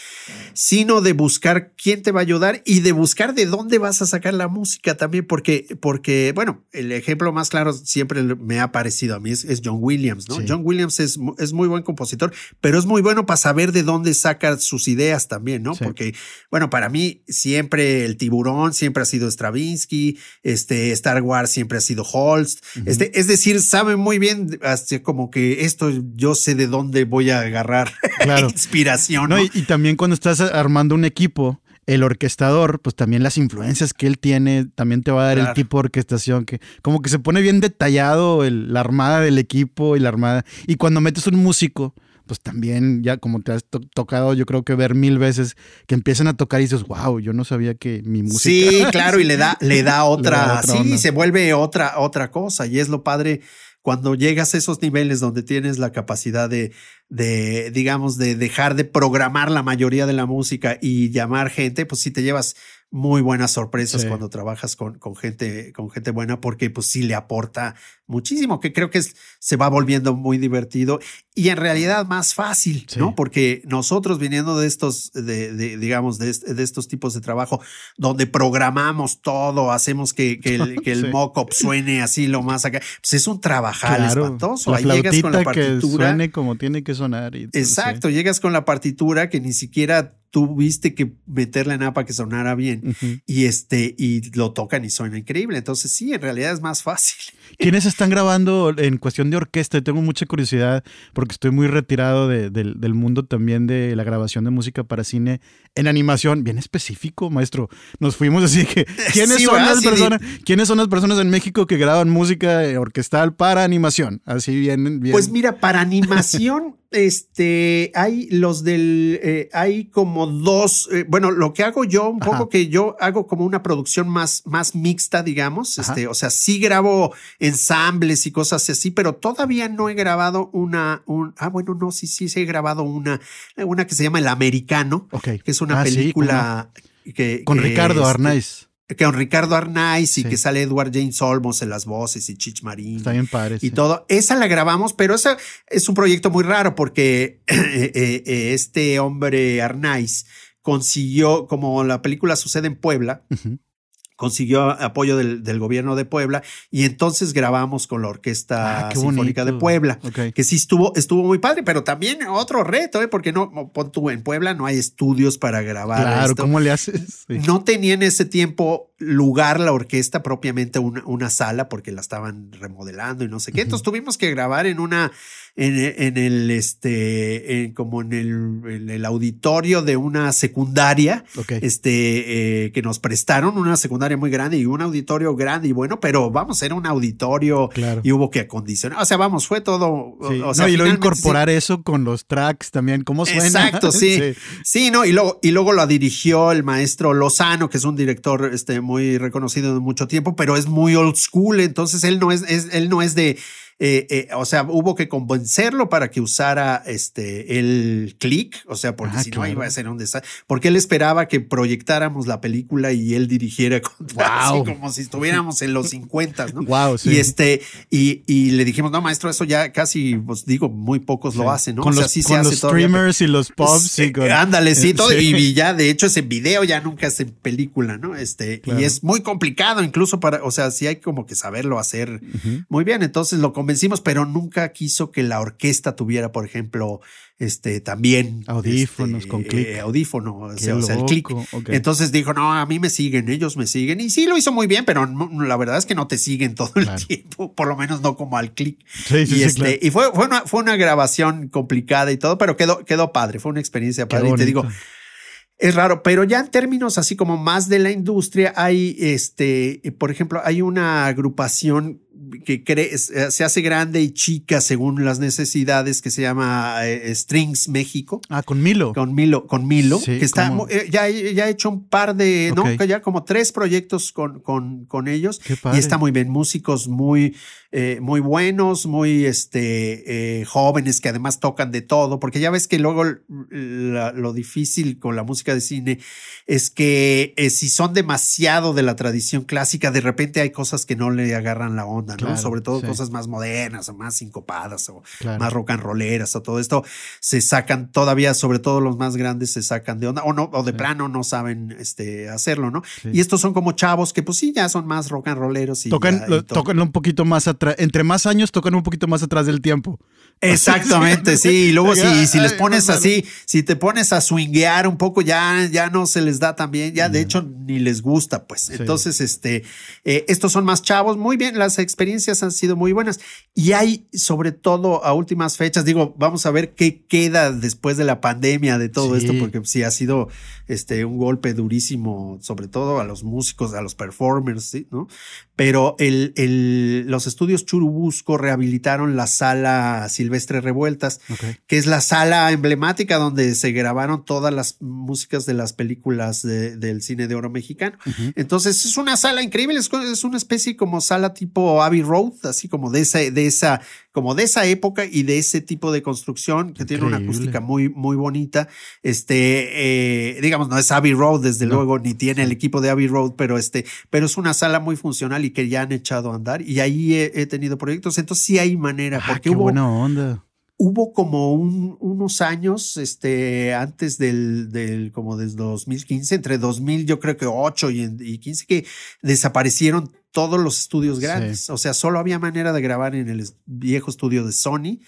sino de buscar quién te va a ayudar y de buscar de dónde vas a sacar la música también, porque, porque bueno, el ejemplo más claro siempre me ha parecido a mí es, es John Williams, ¿no? Sí. John Williams es, es muy buen compositor, pero es muy bueno para saber de dónde saca sus ideas también, ¿no? Sí. Porque, bueno, para mí siempre el tiburón siempre ha sido Stravinsky, este Star Wars siempre ha sido Holst, este, es decir, sabe muy bien, así como que esto yo sé de dónde voy a agarrar [LAUGHS] Claro. inspiración, ¿no? No, y, y también cuando estás armando un equipo, el orquestador, pues también las influencias que él tiene, también te va a dar el tipo de orquestación que como que se pone bien detallado el- la armada del equipo y la armada. Y cuando metes un músico, pues también ya como te has to- tocado, yo creo que ver mil veces que empiezan a tocar y dices, wow, yo no sabía que mi música. Sí, [LAUGHS] claro, y le da, le da otra, otra sí, onda. se vuelve otra, otra cosa. Y es lo padre cuando llegas a esos niveles donde tienes la capacidad de, de, digamos, de dejar de programar la mayoría de la música y llamar gente, pues sí te llevas muy buenas sorpresas Sí. cuando trabajas con, con gente, con gente buena, porque pues sí le aporta muchísimo, que creo que es- se va volviendo muy divertido y en realidad más fácil, Sí. ¿no? Porque nosotros viniendo de estos, de, de, digamos, de, de estos tipos de trabajo, donde programamos todo, hacemos que, que el, que el [LAUGHS] Sí. mock-up suene así lo más acá, pues es un trabajal espantoso. la Ahí llegas con la flautita que partitura. suene como tiene que sonar. y- Exacto, llegas con la partitura que ni siquiera tuviste que meterle nada para que sonara bien. Y este, y lo tocan y suena increíble. Entonces, sí, en realidad es más fácil. ¿Quiénes están grabando en cuestión de orquesta? Tengo mucha curiosidad porque estoy muy retirado de- del, del mundo también de la grabación de música para cine en animación. Bien específico, maestro. Nos fuimos así que [LAUGHS] ¿quiénes Sí, son ¿verdad? las Sí, personas? ¿Quiénes son las personas en México que graban música eh, orquestal para animación? Así bien, bien. Pues mira, para animación, [LAUGHS] este, hay los del, eh, hay como dos, eh, bueno, lo que hago yo, un Ajá. poco que yo hago como una producción más, más mixta, digamos, Ajá. este, o sea, sí grabo ensambles y cosas así, pero todavía no he grabado una, un, ah, bueno, no, sí, sí, sí he grabado una, una que se llama El Americano, que es una Ah, sí, película que... Con que, Ricardo este, Arnaiz. Que con Ricardo Arnaiz y Sí. que sale Edward James Olmos en las voces y Chich Marín Está bien padre. y sí. todo. Esa la grabamos, pero esa es un proyecto muy raro porque [CLEARS THROAT] eh, eh, eh, este hombre Arnaiz consiguió, como la película sucede en Puebla. Consiguió apoyo del, del gobierno de Puebla y entonces grabamos con la Orquesta Ah, Sinfónica de. Puebla. Que sí estuvo, estuvo muy padre, pero también otro reto, ¿eh? porque no, en Puebla no hay estudios para grabar. Claro, esto. ¿cómo le haces? Sí. No tenía en ese tiempo lugar la orquesta, propiamente una, una sala, porque la estaban remodelando y no sé qué. Entonces tuvimos que grabar en una, en, en el, este, en- como en el, en el auditorio de una secundaria, Ok. este, eh, que nos prestaron, una secundaria muy grande y un auditorio grande y bueno, pero vamos, era un auditorio Claro. y hubo que acondicionar. O sea, vamos, fue todo. Sí. O sea, no, y luego sí- incorporar eso con los tracks también. ¿Cómo suena? Exacto, [LAUGHS] sí. Sí, no, y luego, y luego lo dirigió el maestro Lozano, que es un director este, muy reconocido de mucho tiempo, pero es muy old school, entonces él no es, es- él no es de. Eh, eh, o sea, hubo que convencerlo para que usara este el click, o sea, porque Ah, si no claro. iba a ser un desastre. Porque él esperaba que proyectáramos la película y él dirigiera [LAUGHS] contra, Wow. así como si estuviéramos en los 50, ¿no? Wow, sí. Y este, y, y le dijimos, no, maestro, eso ya casi, pues digo, muy pocos lo Sí. hacen, ¿no? Con O sea, los, sí se con hace los todavía, streamers y los pops. Sí, y con- ándale, sí, [LAUGHS] todo. Sí. Y ya, de hecho, es en video, ya nunca es en película, ¿no? Este, Claro. y es muy complicado, incluso para, o sea, sí hay como que saberlo hacer Ujú. muy bien. Entonces lo convencimos, pero nunca quiso que la orquesta tuviera, por ejemplo, este, también Audífonos este, con clic. eh, audífono, o sea, o sea, el clic. Entonces dijo, no, a mí me siguen, ellos me siguen. Y sí lo hizo muy bien, pero no- la verdad es que no te siguen todo el tiempo, por lo menos no como al clic. Sí, sí, y sí, este, claro. y fue, fue, una, fue una grabación complicada y todo, pero quedó, quedó padre, fue una experiencia Qué padre. Y te digo, es raro, pero ya en términos así como más de la industria, hay este, por ejemplo, hay una agrupación que eh, se hace grande y chica según las necesidades, que se llama eh, Strings México. Ah, con Milo. Con Milo, con Milo, que está, eh, ya, ya he hecho un par de, no, ya como tres proyectos con, con, con ellos. Y está muy bien, músicos muy, muy buenos, muy este, jóvenes que además tocan de todo, porque ya ves que luego lo difícil con la música de cine es que si son demasiado de la tradición clásica, de repente hay cosas que no le agarran la onda, ¿no? Sobre todo cosas más modernas o más sincopadas o más rock and rolleras o todo esto se sacan todavía, sobre todo los más grandes se sacan de onda o no, o de plano no saben este, hacerlo, ¿no? Y estos son como chavos que pues sí, ya son más rock and rolleros y tocan, tocan un poquito más atrás, entre más años tocan un poquito más atrás del tiempo. Exactamente, sí. Y luego si, si les pones así, si te pones a swinguear un poco, ya, ya no se les da tan bien, ya de hecho ni les gusta, pues. Entonces, este, eh, estos son más chavos, muy bien, las experiencias han sido muy buenas. Y hay, sobre todo a últimas fechas, digo, vamos a ver qué queda después de la pandemia de todo esto, porque sí ha sido este, un golpe durísimo, sobre todo a los músicos, a los performers, ¿sí? ¿no? Pero el, el, los estudios Churubusco rehabilitaron la sala Silvestre Revueltas, que es la sala emblemática donde se grabaron todas las músicas de las películas del cine de oro mexicano. Entonces es una sala increíble, es, una especie como sala tipo Abbey Road, así como de esa, de esa, como de esa época y de ese tipo de construcción que tiene una acústica muy, muy bonita. Este, eh, digamos, no es Abbey Road, desde luego, ni tiene el equipo de Abbey Road, pero este, pero es una sala muy funcional y que ya han echado a andar. Y ahí he, tenido proyectos. Entonces sí hay manera. porque qué hubo, buena onda. Hubo como unos años, este, antes del, del, como desde 2015, entre 2000, yo creo que 8 y, y 15, que desaparecieron todos los estudios grandes. O sea, solo había manera de grabar en el viejo estudio de Sony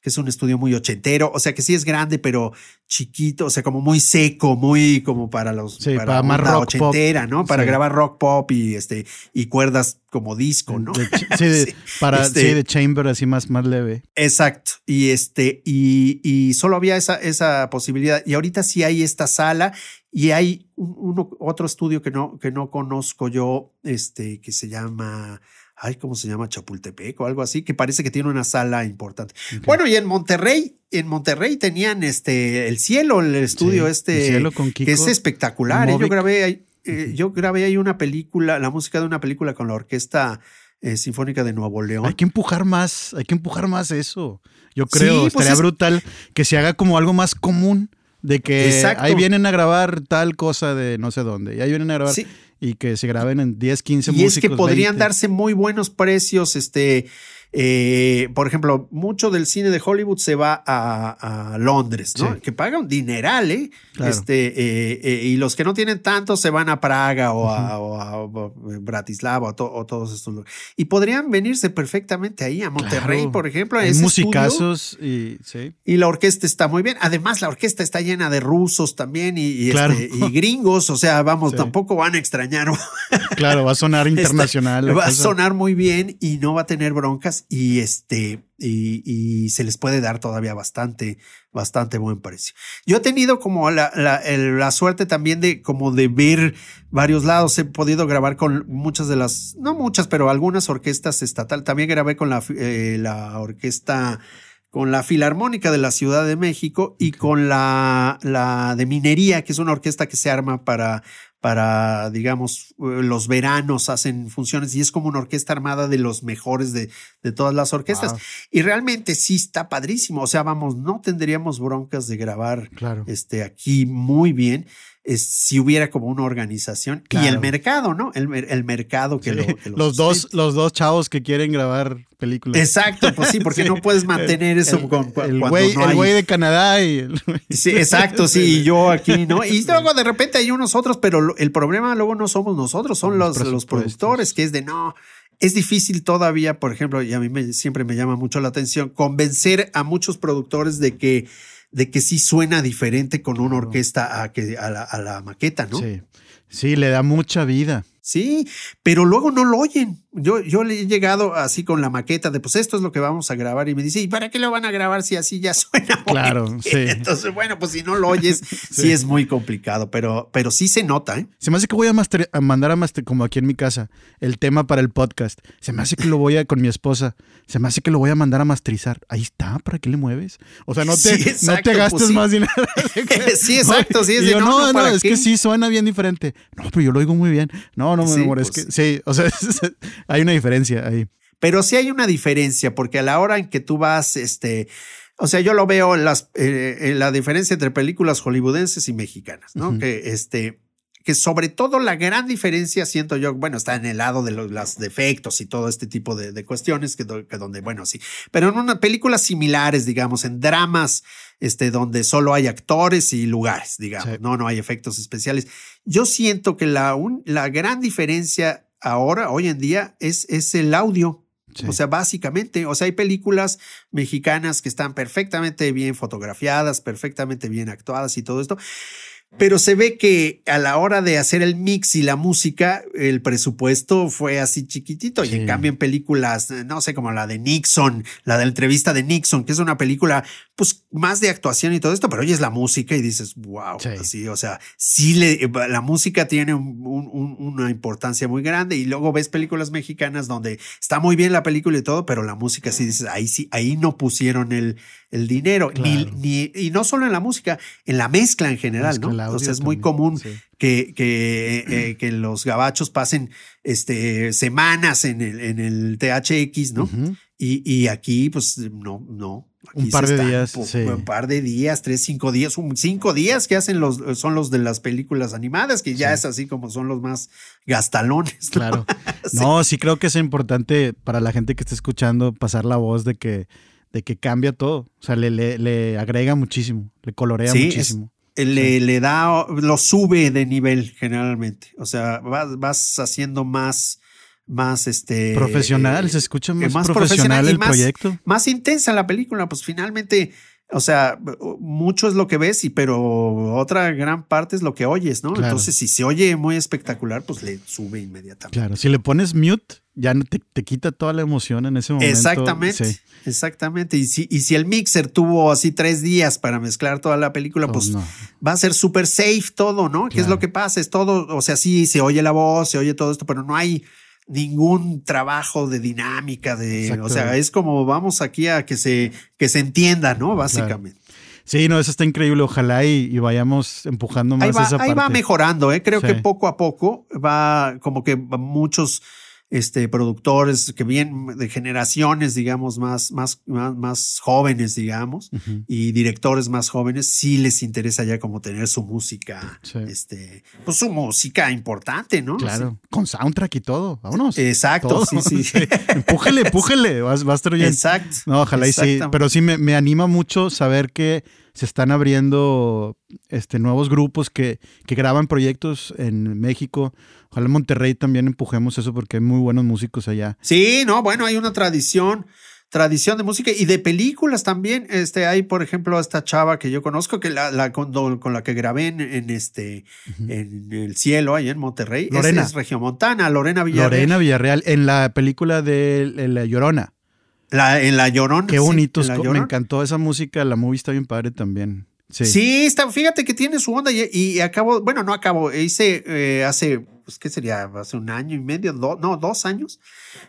que es un estudio muy ochentero, o sea que sí es grande, pero chiquito, o sea, como muy seco, muy como para los para, más rock ochentera, ¿no? Para grabar rock pop y este y cuerdas como disco, ¿no? [LAUGHS] sí, para este, de chamber así más, más leve. Exacto. Y este, y, y solo había esa, esa posibilidad. Y ahorita sí hay esta sala y hay uno, otro estudio que no, que no conozco yo, este, que se llama ay, ¿cómo se llama? Chapultepec o algo así, que parece que tiene una sala importante. Bueno, y en Monterrey, en Monterrey tenían este el cielo, el estudio este, que es espectacular. ¿eh? Yo grabé ahí, eh, yo grabé ahí una película, la música de una película con la orquesta eh, sinfónica de Nuevo León. Hay que empujar más, hay que empujar más eso. Yo creo, pues estaría brutal que se haga como algo más común de que ahí vienen a grabar tal cosa de no sé dónde, y ahí vienen a grabar y que se graben en 10, 15 músicos. Y es que podrían darse muy buenos precios, este, eh, por ejemplo, mucho del cine de Hollywood se va a, Londres, ¿no? Que paga un dineral, ¿eh? Este, eh, eh, y los que no tienen tanto se van a Praga o, a, Bratislava o, todos estos lugares. Y podrían venirse perfectamente ahí, a Monterrey, por ejemplo. Hay musicazos y, sí. y la orquesta está muy bien. Además, la orquesta está llena de rusos también y, este, gringos. O sea, vamos, tampoco van a extrañar. claro, va a sonar [LAUGHS] este, internacional. va a sonar muy bien y no va a tener broncas y este y, se les puede dar todavía bastante bastante buen precio. Yo he tenido como la, la, suerte también de como de ver varios lados. He podido grabar con muchas de las, no muchas, pero algunas orquestas estatal. También grabé con la, eh, la orquesta con la Filarmónica de la Ciudad de México y con la, la de Minería, que es una orquesta que se arma para para, digamos, eh, los veranos hacen funciones y es como una orquesta armada de los mejores de, de todas las orquestas. Y realmente sí está padrísimo. O sea, vamos, no tendríamos broncas de grabar claro. este, aquí muy bien si hubiera como una organización y el mercado, ¿no? El, mercado que, lo, los dos los dos chavos que quieren grabar películas. Exacto, pues sí, porque [LAUGHS] no puedes mantener eso el, con, el güey el güey de Canadá y Sí, exacto, sí, y yo aquí, ¿no? Y [LAUGHS] luego de repente hay unos otros, pero el problema luego no somos nosotros, son los, los productores, que es de no, es difícil todavía, por ejemplo, y a mí me, siempre me llama mucho la atención, convencer a muchos productores de que de que sí suena diferente con una orquesta a, que, a, la, maqueta, ¿no? Sí. Sí, le da mucha vida. Sí, pero luego no lo oyen. Yo, yo le he llegado así con la maqueta de pues esto es lo que vamos a grabar y me dice, ¿y para qué lo van a grabar si así ya [LAUGHS] suena? Claro, sí. Entonces, bueno, pues si no lo oyes, [LAUGHS] sí. es muy complicado, pero, pero sí se nota. ¿eh? Se me hace que voy a, mandar a master, como aquí en mi casa, el tema para el podcast. Se me hace que lo voy a, con mi esposa, se me hace que lo voy a mandar a masterizar. Ahí está, ¿para qué le mueves? O sea, no te, no te pues gastes más dinero. [LAUGHS] sí, exacto, sí. Es no, no, es que sí suena bien diferente. No, pero yo lo oigo muy bien. No, no, mi amor, es pues que sí, o sea, [LAUGHS] hay una diferencia ahí. Pero sí hay una diferencia, porque a la hora en que tú vas, este, o sea, yo lo veo en, las, eh, en la diferencia entre películas hollywoodenses y mexicanas, ¿no? Que este, que sobre todo la gran diferencia, siento yo, bueno, está en el lado de los, defectos y todo este tipo de, cuestiones, que, donde, bueno, sí, pero en unas películas similares, digamos, en dramas, este, donde solo hay actores y lugares, digamos, no, no hay efectos especiales. Yo siento que la, la gran diferencia ahora, hoy en día, es, es el audio. O sea, básicamente, o sea, hay películas mexicanas que están perfectamente bien fotografiadas, perfectamente bien actuadas y todo esto, pero se ve que a la hora de hacer el mix y la música, el presupuesto fue así chiquitito. Y en cambio, en películas, no sé, como la de Nixon, la de la entrevista de Nixon, que es una película, pues más de actuación y todo esto, pero oyes la música y dices, wow, así, o sea, sí, le, la música tiene una importancia muy grande. Y luego ves películas mexicanas donde está muy bien la película y todo, pero la música sí dices, ahí sí, ahí no pusieron el, el dinero. Ni, y no solo en la música, en la mezcla en general, ¿no? O sea, es muy común que, que, eh, que, los gabachos pasen este, semanas en el, en el THX, ¿no? y, y, aquí, pues, no, no. un par de días. Un par de días, tres, cinco días, un, cinco días que hacen los, son los de las películas animadas, que ya es así como son los más gastalones. Claro. [LAUGHS] No, sí creo que es importante para la gente que está escuchando pasar la voz de que, de que cambia todo. O sea, le, le, le agrega muchísimo, le colorea muchísimo. le, le, da, lo sube de nivel generalmente. O sea, vas, vas haciendo más, más este. Profesional, se escucha más, más profesional, el proyecto. Más intensa la película, pues finalmente o sea, mucho es lo que ves, y, pero otra gran parte es lo que oyes, ¿no? Entonces, si se oye muy espectacular, pues le sube inmediatamente. Claro, si le pones mute, ya te, te quita toda la emoción en ese momento. Exactamente, exactamente. Y si, y si el mixer tuvo así tres días para mezclar toda la película, oh, pues va a ser súper safe todo, ¿no? ¿Qué es lo que pasa? Es todo, o sea, sí, se oye la voz, se oye todo esto, pero no hay ningún trabajo de dinámica, de, o sea, es como vamos aquí a que se, que se entienda, ¿no? Básicamente. Sí, no, eso está increíble. Ojalá y, vayamos empujando más ahí va, esa ahí va mejorando, ¿eh? Creo que poco a poco va como que muchos este, productores que vienen de generaciones, digamos, más, más, más, jóvenes, digamos, y directores más jóvenes, sí les interesa ya como tener su música, este, pues su música importante, ¿no? Claro, con soundtrack y todo, vámonos. Exacto, sí, sí. [LAUGHS] empújele, empújele, vas, vas a Exacto. No, ojalá y sí, pero sí me, me anima mucho saber que se están abriendo este, nuevos grupos que, que graban proyectos en México Ojalá en Monterrey también empujemos eso porque hay muy buenos músicos allá. Sí, no, bueno, hay una tradición, tradición de música y de películas también. Este, hay, por ejemplo, esta chava que yo conozco, que la, la con, la que grabé en, este, en el cielo, ahí en Monterrey. Lorena. Es, Regiomontana, Lorena Villarreal. Lorena Villarreal, en la película de La Llorona. La, en La Llorona. Qué bonito, me encantó esa música, la movie está bien padre también. Sí. está, fíjate que tiene su onda y, y acabo, bueno, no acabo, hice eh, hace pues, ¿qué sería? Hace un año y medio, no, dos años.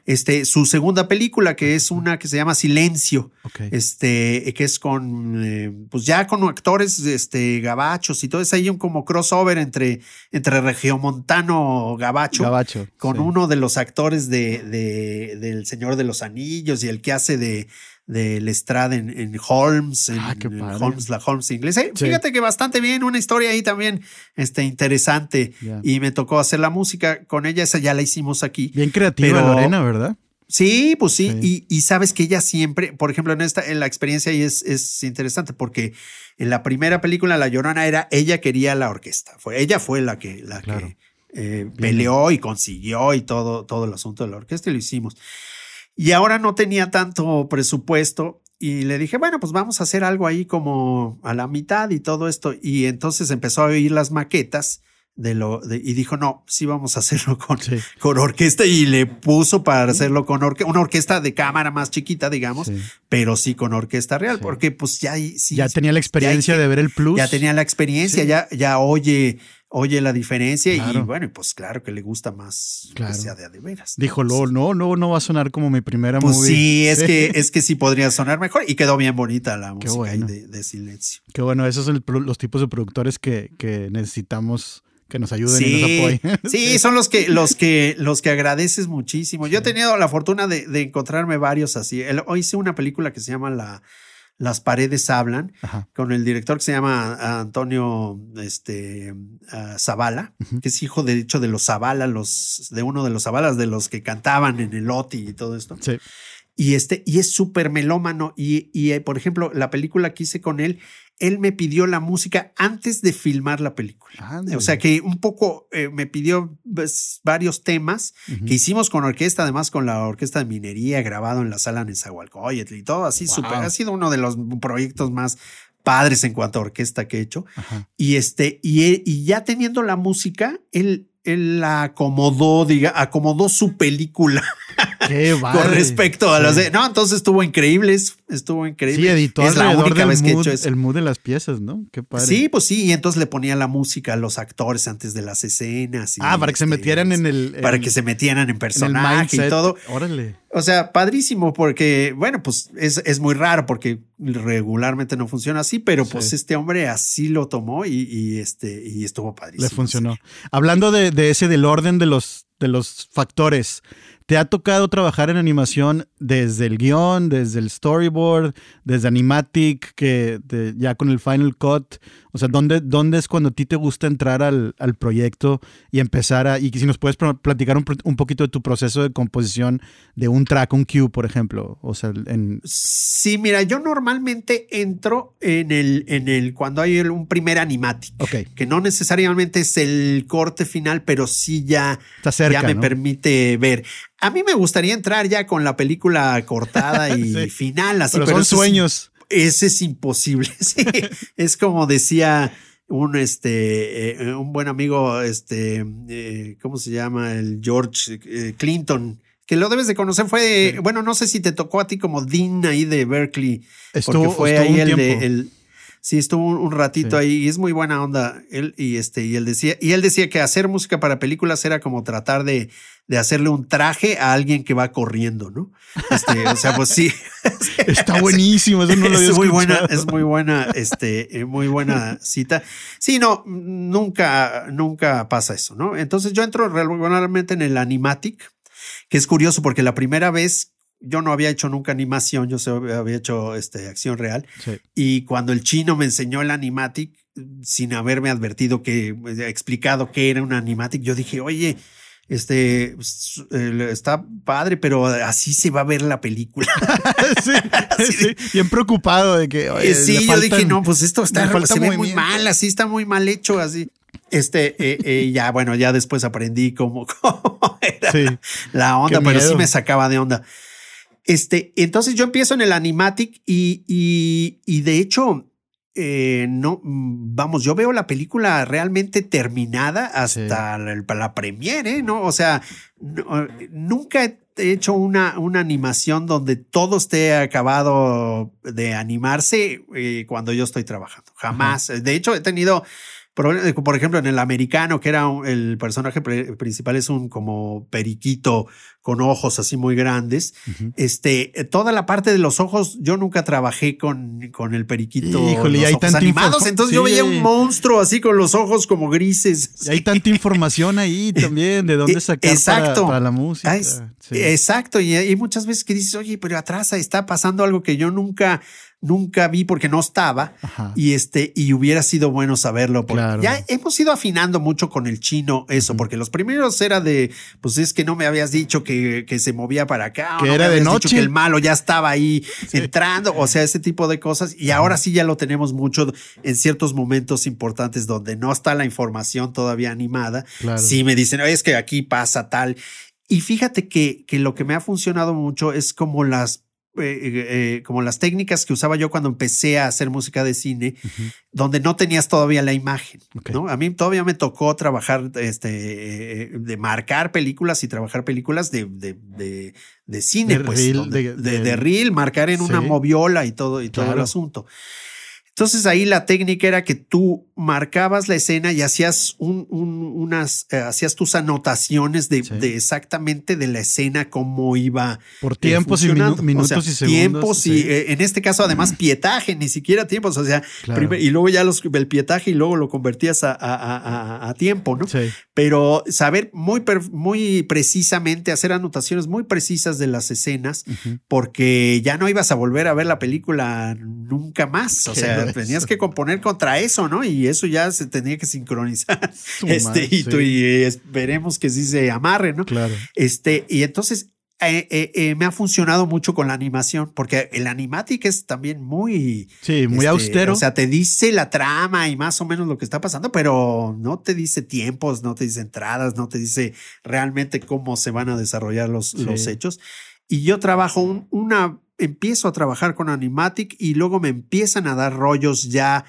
Este, su segunda película, que es una que se llama Silencio, este, que es con, eh, pues ya con actores, este, gabachos y todo, es ahí un como crossover entre, entre Regiomontano Gabacho, Gabacho con uno de los actores de, de, del Señor de los Anillos y el que hace de, del Estrada en, Holmes, en, ah, Holmes, la Holmes inglesa. Fíjate que bastante bien, una historia ahí también este, interesante. Y me tocó hacer la música con ella, esa ya la hicimos aquí. Bien creativa Lorena, ¿verdad? Sí, pues sí. Y, sabes que ella siempre, por ejemplo, en esta, en la experiencia ahí es, es interesante porque en la primera película, La Llorona, era ella quería la orquesta. Fue, ella fue la que, la que eh, peleó y consiguió y todo, todo el asunto de la orquesta y lo hicimos. Y ahora no tenía tanto presupuesto y le dije, bueno, pues vamos a hacer algo ahí como a la mitad y todo esto. Y entonces empezó a oír las maquetas de lo de- y dijo no sí vamos a hacerlo con, con orquesta y le puso para hacerlo con orquesta una orquesta de cámara más chiquita digamos Sí. pero sí con orquesta real Sí. porque pues ya ya tenía la experiencia ya- de ver el plus. ya tenía la experiencia ya ya oye oye la diferencia y bueno pues claro que le gusta más Claro. que sea de a de veras Dijo, Entonces, "Lo, no, no, no va a sonar como mi primera pues movie". sí, es que es que sí podría sonar mejor y quedó bien bonita la música ahí bueno. de, de silencio. Qué bueno, esos son el los tipos de productores que, que necesitamos que nos ayuden y nos apoyen. [LAUGHS] sí, son los que los que los que agradeces muchísimo. Yo he tenido la fortuna de, de encontrarme varios así. El- hoy hice una película que se llama la Las paredes hablan Ajá. con el director que se llama Antonio este ah, Zavala, que es hijo de hecho de los Zavala, los de uno de los Zavalas de los que cantaban en el OTI y todo esto. Sí. Y este, y es súper melómano. Y, y, eh, por ejemplo, la película que hice con él, él me pidió la música antes de filmar la película. O sea que un poco eh, me pidió pues, varios temas que hicimos con orquesta, además con la orquesta de minería, grabado en la sala Nezahualcóyotl y todo así Wow. súper. Ha sido uno de los proyectos más padres en cuanto a orquesta que he hecho. Ajá. Y este, y, y ya teniendo la música, él, él la acomodó, diga, acomodó su película [LAUGHS] Qué [LAUGHS] con padre. respecto a Sí. las de. No, entonces estuvo increíble, es- estuvo increíble. Sí, editó es la única que he hecho eso. el mood de las piezas, ¿no? Qué padre. Sí, pues sí, y entonces le ponía la música a los actores antes de las escenas. y, Ah, para que se este, metieran en el. Para en- que se metieran en personaje y todo. Órale. O sea, padrísimo porque, bueno, pues es, es muy raro porque regularmente no funciona así, pero pues este hombre así lo tomó y, y, este, y estuvo padrísimo. Le funcionó. Hablando de, de ese, del orden de los, de los factores, ¿te ha tocado trabajar en animación desde el guion, desde el storyboard, desde Animatic, que ya con el Final Cut? O sea, ¿dónde, ¿dónde es cuando a ti te gusta entrar al, al proyecto y empezar a... Y si nos puedes pl- platicar un, un poquito de tu proceso de composición de un track, un cue, por ejemplo. O sea, en... Sí, mira, yo normalmente entro en el, en el, cuando hay un primer animatic, Ok, que no necesariamente es el corte final, pero sí ya, está cerca, ya me ¿no? permite ver. A mí me gustaría entrar ya con la película cortada [LAUGHS] y Sí. final, así, Pero, pero, son es- sueños. Ese es imposible. [LAUGHS] Sí, es como decía un este eh, un buen amigo, este, eh, ¿cómo se llama? El George eh, Clinton, que lo debes de conocer. Fue, Sí. bueno, no sé si te tocó a ti como Dean ahí de Berkeley, Estuvo, porque fue estuvo ahí el de el. Sí, estuvo un, ratito Sí. ahí y es muy buena onda. Él y este, y él decía, y él decía que hacer música para películas era como tratar de, de hacerle un traje a alguien que va corriendo, ¿no? Este, o sea, pues sí. [LAUGHS] Está buenísimo, eso no lo había es muy buena, es muy buena, este, eh, muy buena cita. Sí, no, nunca, nunca pasa eso, ¿no? Entonces yo entro regularmente en el animatic, que es curioso porque la primera vez yo no había hecho nunca animación, yo solo había hecho este, acción real. Sí. Y cuando el chino me enseñó el animatic, sin haberme advertido que, explicado qué era un animatic, yo dije, oye, este está padre, pero así se va a ver la película. [LAUGHS] sí, [LAUGHS] sí, bien preocupado de que. oye, sí, yo faltan- dije, no, pues esto está, se ve muy mal, así está muy mal hecho, así. Este, eh, eh, ya, bueno, ya después aprendí cómo, [LAUGHS] cómo era Sí. la onda, pero sí me sacaba de onda. Este, entonces yo empiezo en el Animatic y, y, y de hecho, eh, no, mm, vamos, yo veo la película realmente terminada hasta la, la premiere, ¿eh? ¿no? O sea, no, nunca he hecho una, una animación donde todo esté acabado de animarse eh, cuando yo estoy trabajando. Jamás. De hecho, he tenido por ejemplo, en el americano, que era el personaje principal, es un como periquito con ojos así muy grandes. Este, eh, toda la parte de los ojos, yo nunca trabajé con, con el periquito. Híjole, los hay ojos animados. Entonces yo veía un monstruo así con los ojos como grises. Y hay tanta información ahí [LAUGHS] también de dónde Eh, sacar exacto. Para, para la música. Ah, es- Sí. Exacto, y hay muchas veces que dices, oye, pero atrás está pasando algo que yo nunca, nunca vi porque no estaba. Ajá. Y este, y hubiera sido bueno saberlo. porque Claro. Ya hemos ido afinando mucho con el chino eso, porque los primeros era de, pues es que no me habías dicho que, que se movía para acá. o Que me era de habías dicho noche. que el malo ya estaba ahí entrando, o sea, ese tipo de cosas. Y ahora sí ya lo tenemos mucho en ciertos momentos importantes donde no está la información todavía animada. Claro. Sí me dicen, "Oye, es que aquí pasa tal. Y fíjate que, que lo que me ha funcionado mucho es como las eh, como las técnicas que usaba yo cuando empecé a hacer música de cine, donde no tenías todavía la imagen. ¿no? A mí todavía me tocó trabajar, este, de marcar películas y trabajar películas de, de, de, cine, de pues, reel, de, reel, marcar en una moviola y todo, y todo el asunto. Entonces ahí la técnica era que tú marcabas la escena y hacías un, unas, eh, hacías tus anotaciones de, exactamente de la escena, cómo iba. Por tiempos y minutos y segundos. Tiempos y eh, en este caso además pietaje, ni siquiera tiempos, o sea, y luego ya los, el pietaje y luego lo convertías a, tiempo, ¿no? Pero saber muy, muy precisamente, hacer anotaciones muy precisas de las escenas, porque ya no ibas a volver a ver la película nunca más, o sea, [LAUGHS] tenías que componer contra eso, ¿no? Y eso ya se tenía que sincronizar. este, y, esperemos que sí se amarre, ¿no? Claro. Este, y entonces eh, eh, eh, me ha funcionado mucho con la animación, porque el animatic es también muy. Sí, muy este, austero. O sea, te dice la trama y más o menos lo que está pasando, pero no te dice tiempos, no te dice entradas, no te dice realmente cómo se van a desarrollar los, los hechos. Y yo trabajo una empiezo a trabajar con Animatic y luego me empiezan a dar rollos ya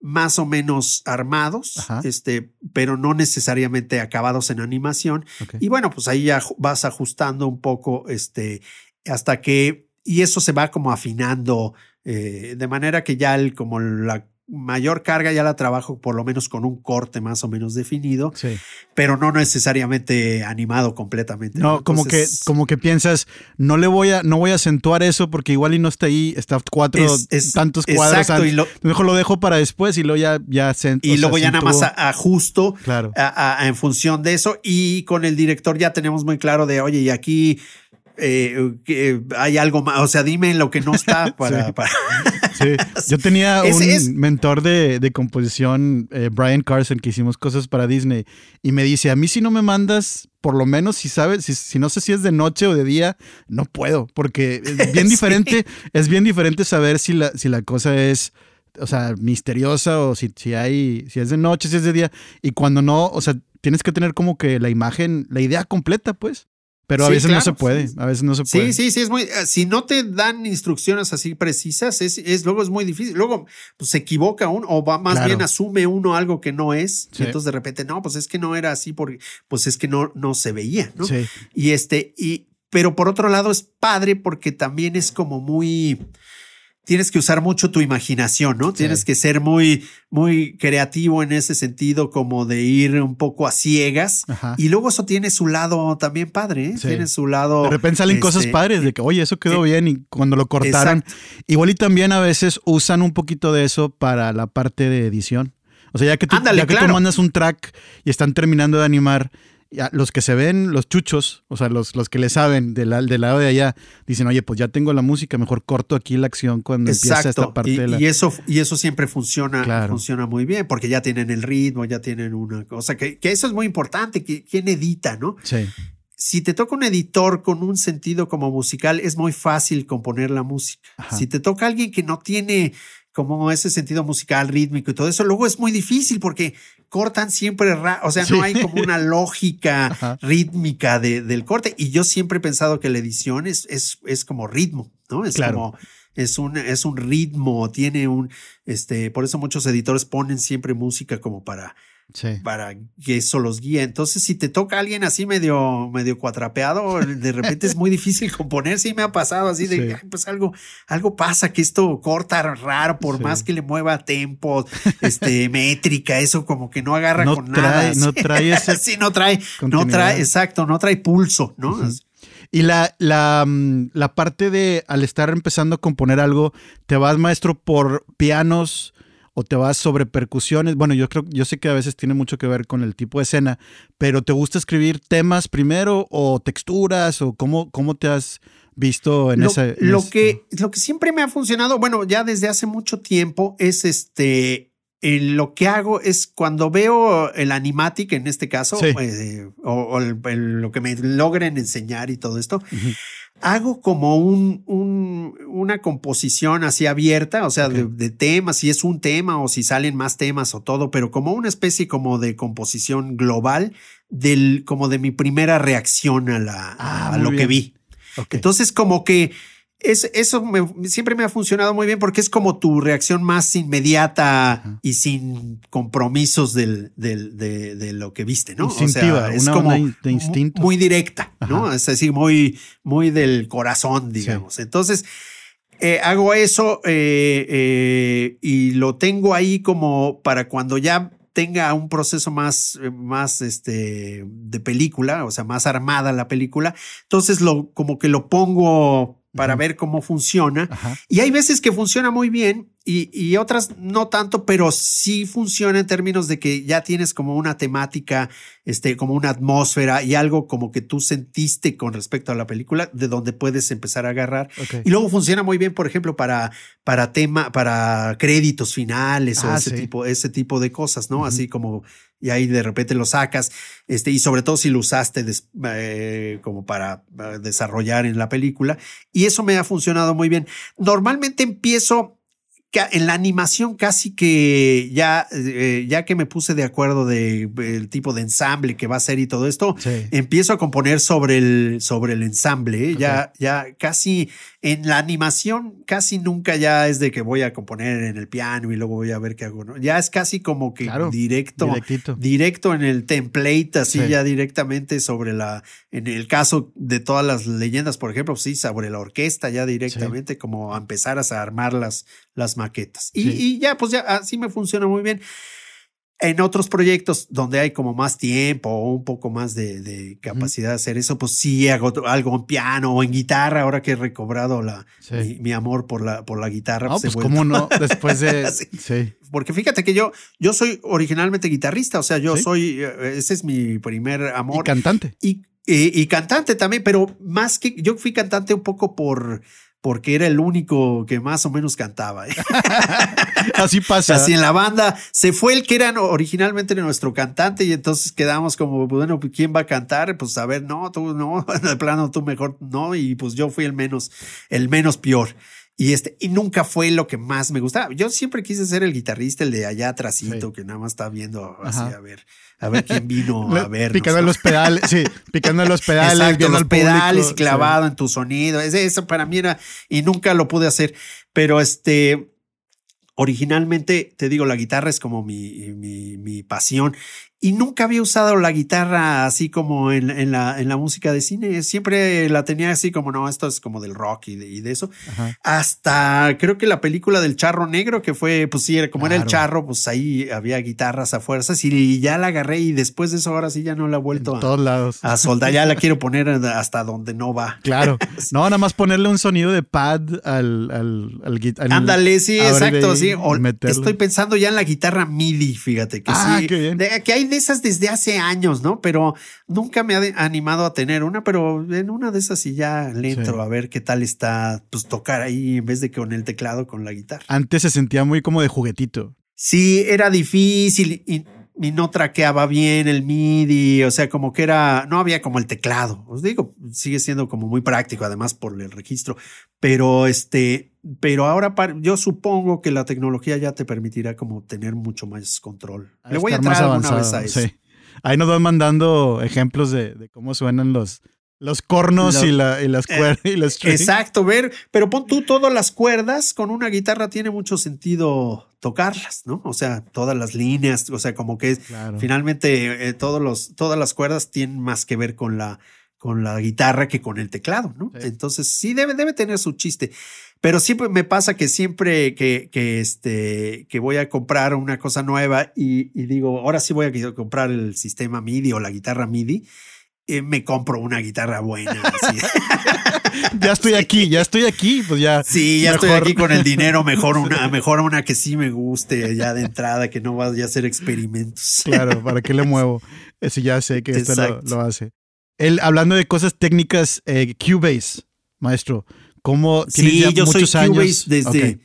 más o menos armados, este, pero no necesariamente acabados en animación. Y bueno, pues ahí ya vas ajustando un poco, este, hasta que, y eso se va como afinando, eh, de manera que ya el, como la mayor carga ya la trabajo por lo menos con un corte más o menos definido, pero no necesariamente animado completamente. No, como que como que piensas, no le voy a no voy a acentuar eso porque igual y no está ahí, está cuatro tantos cuadros exacto, y lo, mejor lo dejo para después y luego ya ya Y luego ya nada más ajusto claro. en función de eso y con el director ya tenemos muy claro de, oye, y aquí eh, que hay algo más, o sea, dime lo que no está [LAUGHS] para... [LAUGHS] sí. Yo tenía [LAUGHS] un mentor de, de composición, eh, Brian Carson, que hicimos cosas para Disney, y me dice, a mí si no me mandas, por lo menos si sabes, si, si no sé si es de noche o de día, no puedo, porque es bien diferente, es bien diferente saber si la, si la cosa es o sea, misteriosa o si, si hay, si es de noche, si es de día. Y cuando no, o sea, tienes que tener como que la imagen, la idea completa, pues. Pero a veces no se puede, a veces no se puede. Sí, sí, sí, es muy, eh, si no te dan instrucciones así precisas, es, es luego es muy difícil. Luego pues, se equivoca uno o va más bien asume uno algo que no es. Y entonces de repente, no, pues es que no era así porque, pues es que no, no se veía, ¿no? Y este, y, pero por otro lado es padre porque también es como muy, tienes que usar mucho tu imaginación, ¿no? Tienes que ser muy, muy creativo en ese sentido, como de ir un poco a ciegas. Y luego eso tiene su lado también padre, ¿eh? Tiene su lado. De repente salen cosas este, padres de que, oye, eso quedó eh, bien y cuando lo cortaron. Igual y también a veces usan un poquito de eso para la parte de edición. O sea, ya que tú, ya que tú mandas un track y están terminando de animar los que se ven, los chuchos, o sea, los, los que le saben del, del, lado de allá, dicen, oye, pues ya tengo la música, mejor corto aquí la acción cuando empieza esta parte y, de la... y eso Y eso siempre funciona, funciona muy bien, porque ya tienen el ritmo, ya tienen una cosa, que, que eso es muy importante, que, quién edita, ¿no? Sí. Si te toca un editor con un sentido como musical, es muy fácil componer la música. Si te toca alguien que no tiene como ese sentido musical, rítmico y todo eso. Luego es muy difícil porque cortan siempre, o sea, no hay como una [LAUGHS] lógica rítmica de, del corte. Y yo siempre he pensado que la edición es, es, es como ritmo, ¿no? Es como, es un, es un ritmo, tiene un, este, por eso muchos editores ponen siempre música como para para que eso los guíe. Entonces, si te toca alguien así medio, medio cuatrapeado, de repente es muy difícil componer. Sí, me ha pasado así de, pues algo, algo pasa que esto corta raro, por más que le mueva tempo, este, [LAUGHS] métrica, eso como que no agarra con nada. No trae [LAUGHS] ese. sí, no trae, no trae, exacto, no trae pulso, ¿no? Y la, la, mm, la parte de al estar empezando a componer algo, te vas maestro por pianos, o te vas sobre percusiones. Bueno, yo creo, yo sé que a veces tiene mucho que ver con el tipo de escena, pero ¿te gusta escribir temas primero o texturas o cómo, cómo te has visto en ese? lo, que, lo que siempre me ha funcionado, bueno, ya desde hace mucho tiempo, es este. lo que hago es cuando veo el animatic, en este caso, eh, o, lo que me logren enseñar y todo esto, hago como un, una composición así abierta, o sea, de, temas, si es un tema o si salen más temas o todo, pero como una especie como de composición global del, como de mi primera reacción a la, a, ah, lo que vi. Entonces, como que Es, eso me- siempre me ha funcionado muy bien porque es como tu reacción más inmediata y sin compromisos del, del- de, de lo que viste, ¿no? Instintiva, es una como de instinto. muy directa, ¿no? Es decir, muy, muy del corazón, digamos. Entonces, eh, hago eso eh, eh, y lo tengo ahí como para cuando ya tenga un proceso más, más este, de película, o sea, más armada la película. Entonces, lo, como que lo pongo para ver cómo funciona. Ajá. Y hay veces que funciona muy bien y, y otras no tanto, pero sí funciona en términos de que ya tienes como una temática, este, como una atmósfera y algo como que tú sentiste con respecto a la película, de donde puedes empezar a agarrar. Y luego funciona muy bien, por ejemplo, para, para tema, para créditos finales o Ah, ese sí. tipo, ese tipo de cosas, ¿no? Así como, y ahí de repente lo sacas, este, y sobre todo si lo usaste des- eh, como para eh, desarrollar en la película. Y eso me ha funcionado muy bien. Normalmente empiezo en la animación casi que ya, eh, ya que me puse de acuerdo de eh, el tipo de ensamble que va a ser y todo esto, Sí. empiezo a componer sobre el, sobre el ensamble. ¿eh? Ya, ya casi en la animación, casi nunca ya es de que voy a componer en el piano y luego voy a ver qué hago. ¿no? Ya es casi como que Claro, directo. Directito. Directo en el template, así Sí. ya directamente sobre la, en el caso de todas las leyendas, por ejemplo, sí, sobre la orquesta, ya directamente como a empezar a armar las, las maquetas. Y, Sí. y ya, pues ya así me funciona muy bien. En otros proyectos donde hay como más tiempo o un poco más de, de capacidad de hacer eso, pues sí hago algo en piano o en guitarra. Ahora que he recobrado la, Sí. mi, mi amor por la, por la guitarra. Pues pues cómo no, [LAUGHS] después de... Sí. sí. Porque fíjate que yo, yo soy originalmente guitarrista, o sea, yo Sí. soy, eh, ese es mi primer Y amor. cantante. Y, y- y cantante también, pero más que yo fui cantante un poco por porque era el único que más o menos cantaba. ¿eh? [LAUGHS] Así pasa. Así en la banda se fue el que era originalmente nuestro cantante y entonces quedamos como, bueno, pues, ¿quién va a cantar? Pues a ver, no, tú no, [LAUGHS] de plano tú mejor no y pues yo fui el menos, el menos peor. Y este, y nunca fue lo que más me gustaba. Yo siempre quise ser el guitarrista, el de allá atrásito, Sí. que nada más está viendo así Ajá. a ver, a ver quién vino [LAUGHS] a ver. Picando los pedales, sí, picando los [LAUGHS] pedales, Exacto, los al público, pedales y sí. clavado en tu sonido. Eso para mí era, y nunca lo pude hacer. Pero este, originalmente, te digo, la guitarra es como mi, mi, mi pasión. Y nunca había usado la guitarra así como en, en la, en la música de cine. Siempre la tenía así como, no, esto es como del rock y de, y de eso. Ajá. Hasta creo que la película del charro negro, que fue, pues sí, como era el charro, pues ahí había guitarras a fuerzas y ya la agarré y después de eso ahora sí ya no la he vuelto En a, todos lados. a soldar. Ya la quiero poner hasta donde no va. Claro. [LAUGHS] No, nada más ponerle un sonido de pad al, al, al, Ándale, sí, exacto. Sí. O- estoy pensando ya en la guitarra MIDI, fíjate que Ah, sí. qué bien. de- que hay de esas desde hace años, ¿no? Pero nunca me ha animado a tener una, pero en una de esas sí ya le entro Sí. a ver qué tal está, pues tocar ahí en vez de con el teclado con la guitarra. Antes se sentía muy como de juguetito. Sí, era difícil y, y no traqueaba bien el MIDI, o sea, como que era, no había como el teclado. Os digo, sigue siendo como muy práctico, además por el registro, pero este, pero ahora yo supongo que la tecnología ya te permitirá como tener mucho más control. a Le voy a entrar más alguna vez a avanzado, eso. sí. Ahí nos van mandando ejemplos de, de cómo suenan los, los cornos Lo- y, la, y las Eh, cuerdas y los strings. Exacto, ver, pero pon tú todas las cuerdas con una guitarra tiene mucho sentido tocarlas, ¿no? O sea, todas las líneas, o sea, como que Claro. Finalmente, eh, todos los, todas las cuerdas tienen más que ver con la, con la guitarra que con el teclado, ¿no? Sí. Entonces, sí, debe, debe tener su chiste. Pero siempre me pasa que siempre que, que, este, que voy a comprar una cosa nueva y, y digo, ahora sí voy a comprar el sistema MIDI o la guitarra MIDI, eh, me compro una guitarra buena. así. [LAUGHS] Ya estoy aquí, ya estoy aquí, pues ya. Sí, ya estoy aquí con el dinero, mejor [LAUGHS] una, mejor una que sí me guste ya de entrada, que no vaya a hacer experimentos. Claro, ¿para qué le [LAUGHS] muevo? Ese ya sé que lo, Exacto. lo hace. El, hablando de cosas técnicas, eh, Cubase, maestro, ¿cómo tienes Sí, ya yo soy años? Cubase desde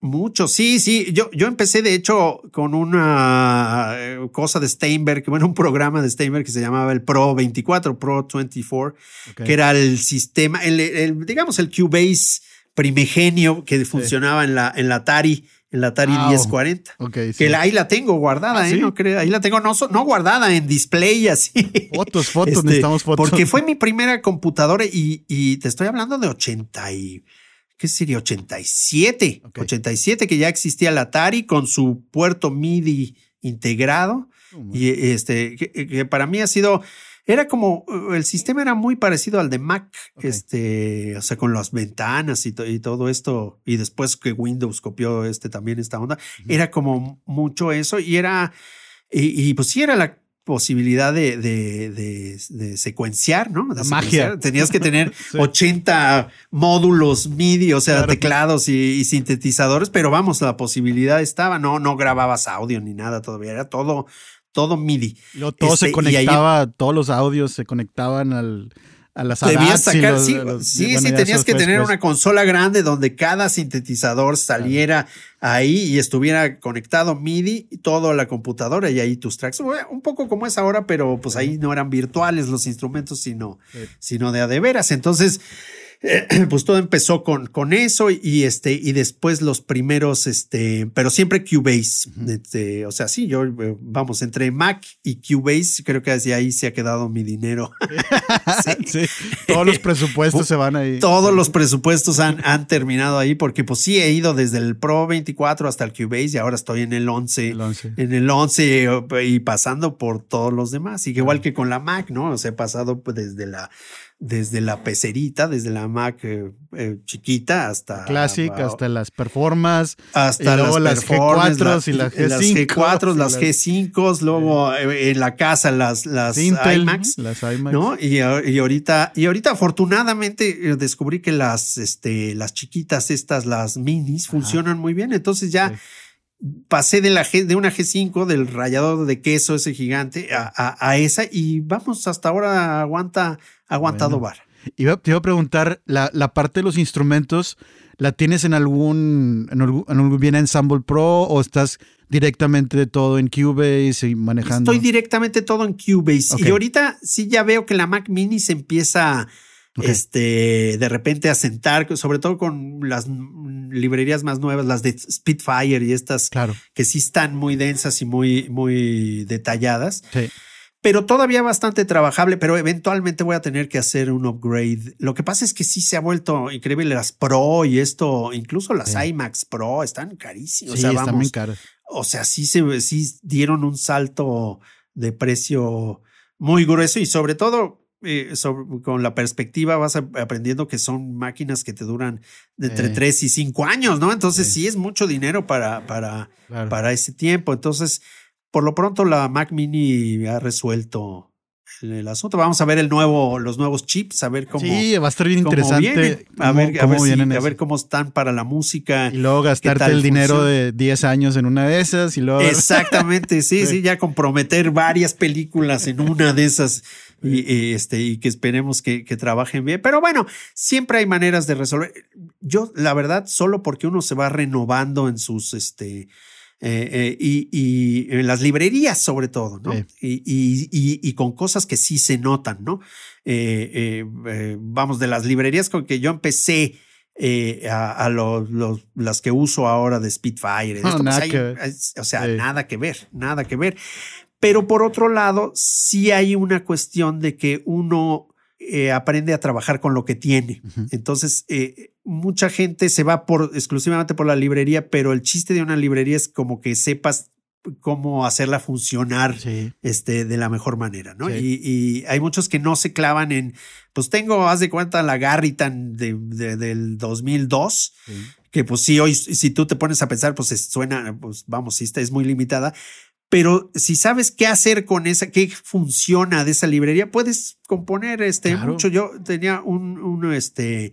mucho. Sí, sí. Yo, yo empecé, de hecho, con una eh, cosa de Steinberg, bueno, un programa de Steinberg que se llamaba el Pro 24, Pro 24, ok. que era el sistema, el, el- digamos, el Cubase primigenio que funcionaba en la, en la Atari el Atari 1040. Que ahí la tengo guardada, ah, ¿eh? No creo, ahí la tengo, no, no guardada en display así. Fotos, fotos, este, necesitamos fotos. Porque fue mi primera computadora y, y te estoy hablando de 80 y. ¿Qué sería? 87. 87 que ya existía el Atari con su puerto MIDI integrado. Oh, y este, que, para mí ha sido era como, el sistema era muy parecido al de Mac, este, o sea, con las ventanas y, y, todo esto, y después que Windows copió este también esta onda, era como mucho eso, y era, y, pues sí era la posibilidad de, de, de, secuenciar, ¿no? De magia. Tenías que tener [LAUGHS] 80 módulos MIDI, o sea, teclados y, sintetizadores, pero vamos, la posibilidad estaba, no, no grababas audio ni nada todavía, era todo todo MIDI. todo se este, conectaba, todos los audios se conectaban al, a las Debías sacar, sí, sí, sí, tenías que tener una consola grande donde cada sintetizador saliera ahí y estuviera conectado MIDI y todo a la computadora y ahí tus tracks. Un poco como es ahora, pero pues ahí no eran virtuales los instrumentos, sino, sino de a de veras. Entonces, [CLEARS THROAT] pues todo empezó con, con eso y este, y después los primeros, este, pero siempre Cubase. Este, o sea, sí, yo, eh, vamos, entre Mac y Cubase, creo que desde ahí se ha quedado mi dinero. [LAUGHS] sí. Todos los presupuestos [LAUGHS] se van ahí. Todos los presupuestos han, han terminado ahí porque pues sí he ido desde el Pro 24 hasta el Cubase y ahora estoy en el 11, en el 11 eh, y pasando por todos los demás. Y igual que con la Mac, ¿no? O sea, he pasado pues, desde la desde la pecerita, desde la Mac eh, eh, chiquita hasta Classic, hasta las Performance, hasta luego las G4 y las G5, las G4, las G5, luego eh, en la casa las las iMacs, las iMacs. ¿no? Y, y, ahorita y ahorita afortunadamente descubrí que las este las chiquitas estas las minis funcionan muy bien, entonces ya pasé de, la G, de una G5, del rallador de queso ese gigante, a, a, esa y vamos, hasta ahora aguanta, aguantado bar. Iba, te iba a preguntar, la, la, parte de los instrumentos, ¿la tienes en algún, en algún, bien Ensemble Pro o estás directamente de todo en Cubase y manejando? Estoy directamente todo en Cubase y ahorita sí ya veo que la Mac Mini se empieza este, de repente a sentar, sobre todo con las librerías más nuevas, las de Spitfire y estas claro. que sí están muy densas y muy, muy detalladas. Pero todavía bastante trabajable, pero eventualmente voy a tener que hacer un upgrade. Lo que pasa es que sí se ha vuelto increíble las Pro y esto, incluso las iMacs Pro están carísimas. Sí, están muy caras. O sea, sí, se, sí dieron un salto de precio muy grueso y sobre todo eh, con la perspectiva vas aprendiendo que son máquinas que te duran de entre 3 y 5 años, ¿no? Entonces sí. es mucho dinero para, para, para ese tiempo. Entonces, por lo pronto la Mac Mini ha resuelto el, asunto. Vamos a ver el nuevo, los nuevos chips, a ver cómo. Sí, va a estar bien interesante. a, ver, a, ver a ver cómo están para la música. Y luego gastarte el dinero de 10 años en una de esas y luego. Exactamente, [LAUGHS] sí, sí, ya comprometer varias películas en una de esas y, este, y que esperemos que, que, trabajen bien. Pero bueno, siempre hay maneras de resolver. Yo, la verdad, solo porque uno se va renovando en sus, este, eh, eh, y, y, en las librerías sobre todo, ¿no? Y, y, con cosas que sí se notan, ¿no? Eh, vamos, de las librerías con que yo empecé a, los, las que uso ahora de Spitfire, pues o sea, nada que ver, nada que ver. Pero por otro lado, sí hay una cuestión de que uno eh, aprende a trabajar con lo que tiene. Entonces, eh, mucha gente se va por exclusivamente por la librería, pero el chiste de una librería es como que sepas cómo hacerla funcionar este, de la mejor manera, ¿no? Y, hay muchos que no se clavan en, pues tengo, haz de cuenta, la Garritan de, del 2002, que pues sí, hoy, si tú te pones a pensar, pues suena, pues vamos, sí, está, es muy limitada, pero si sabes qué hacer con esa, qué funciona de esa librería, puedes componer este mucho. Yo tenía un, un este,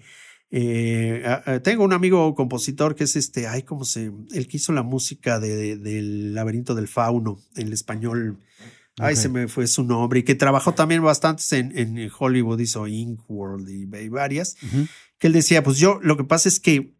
eh, tengo un amigo compositor que es este, ay, cómo se, el que hizo la música de, del laberinto del fauno, en español. Ay, se me fue su nombre y que trabajó también bastante en, en Hollywood, hizo Inkworld y, y varias, que él decía, pues yo, lo que pasa es que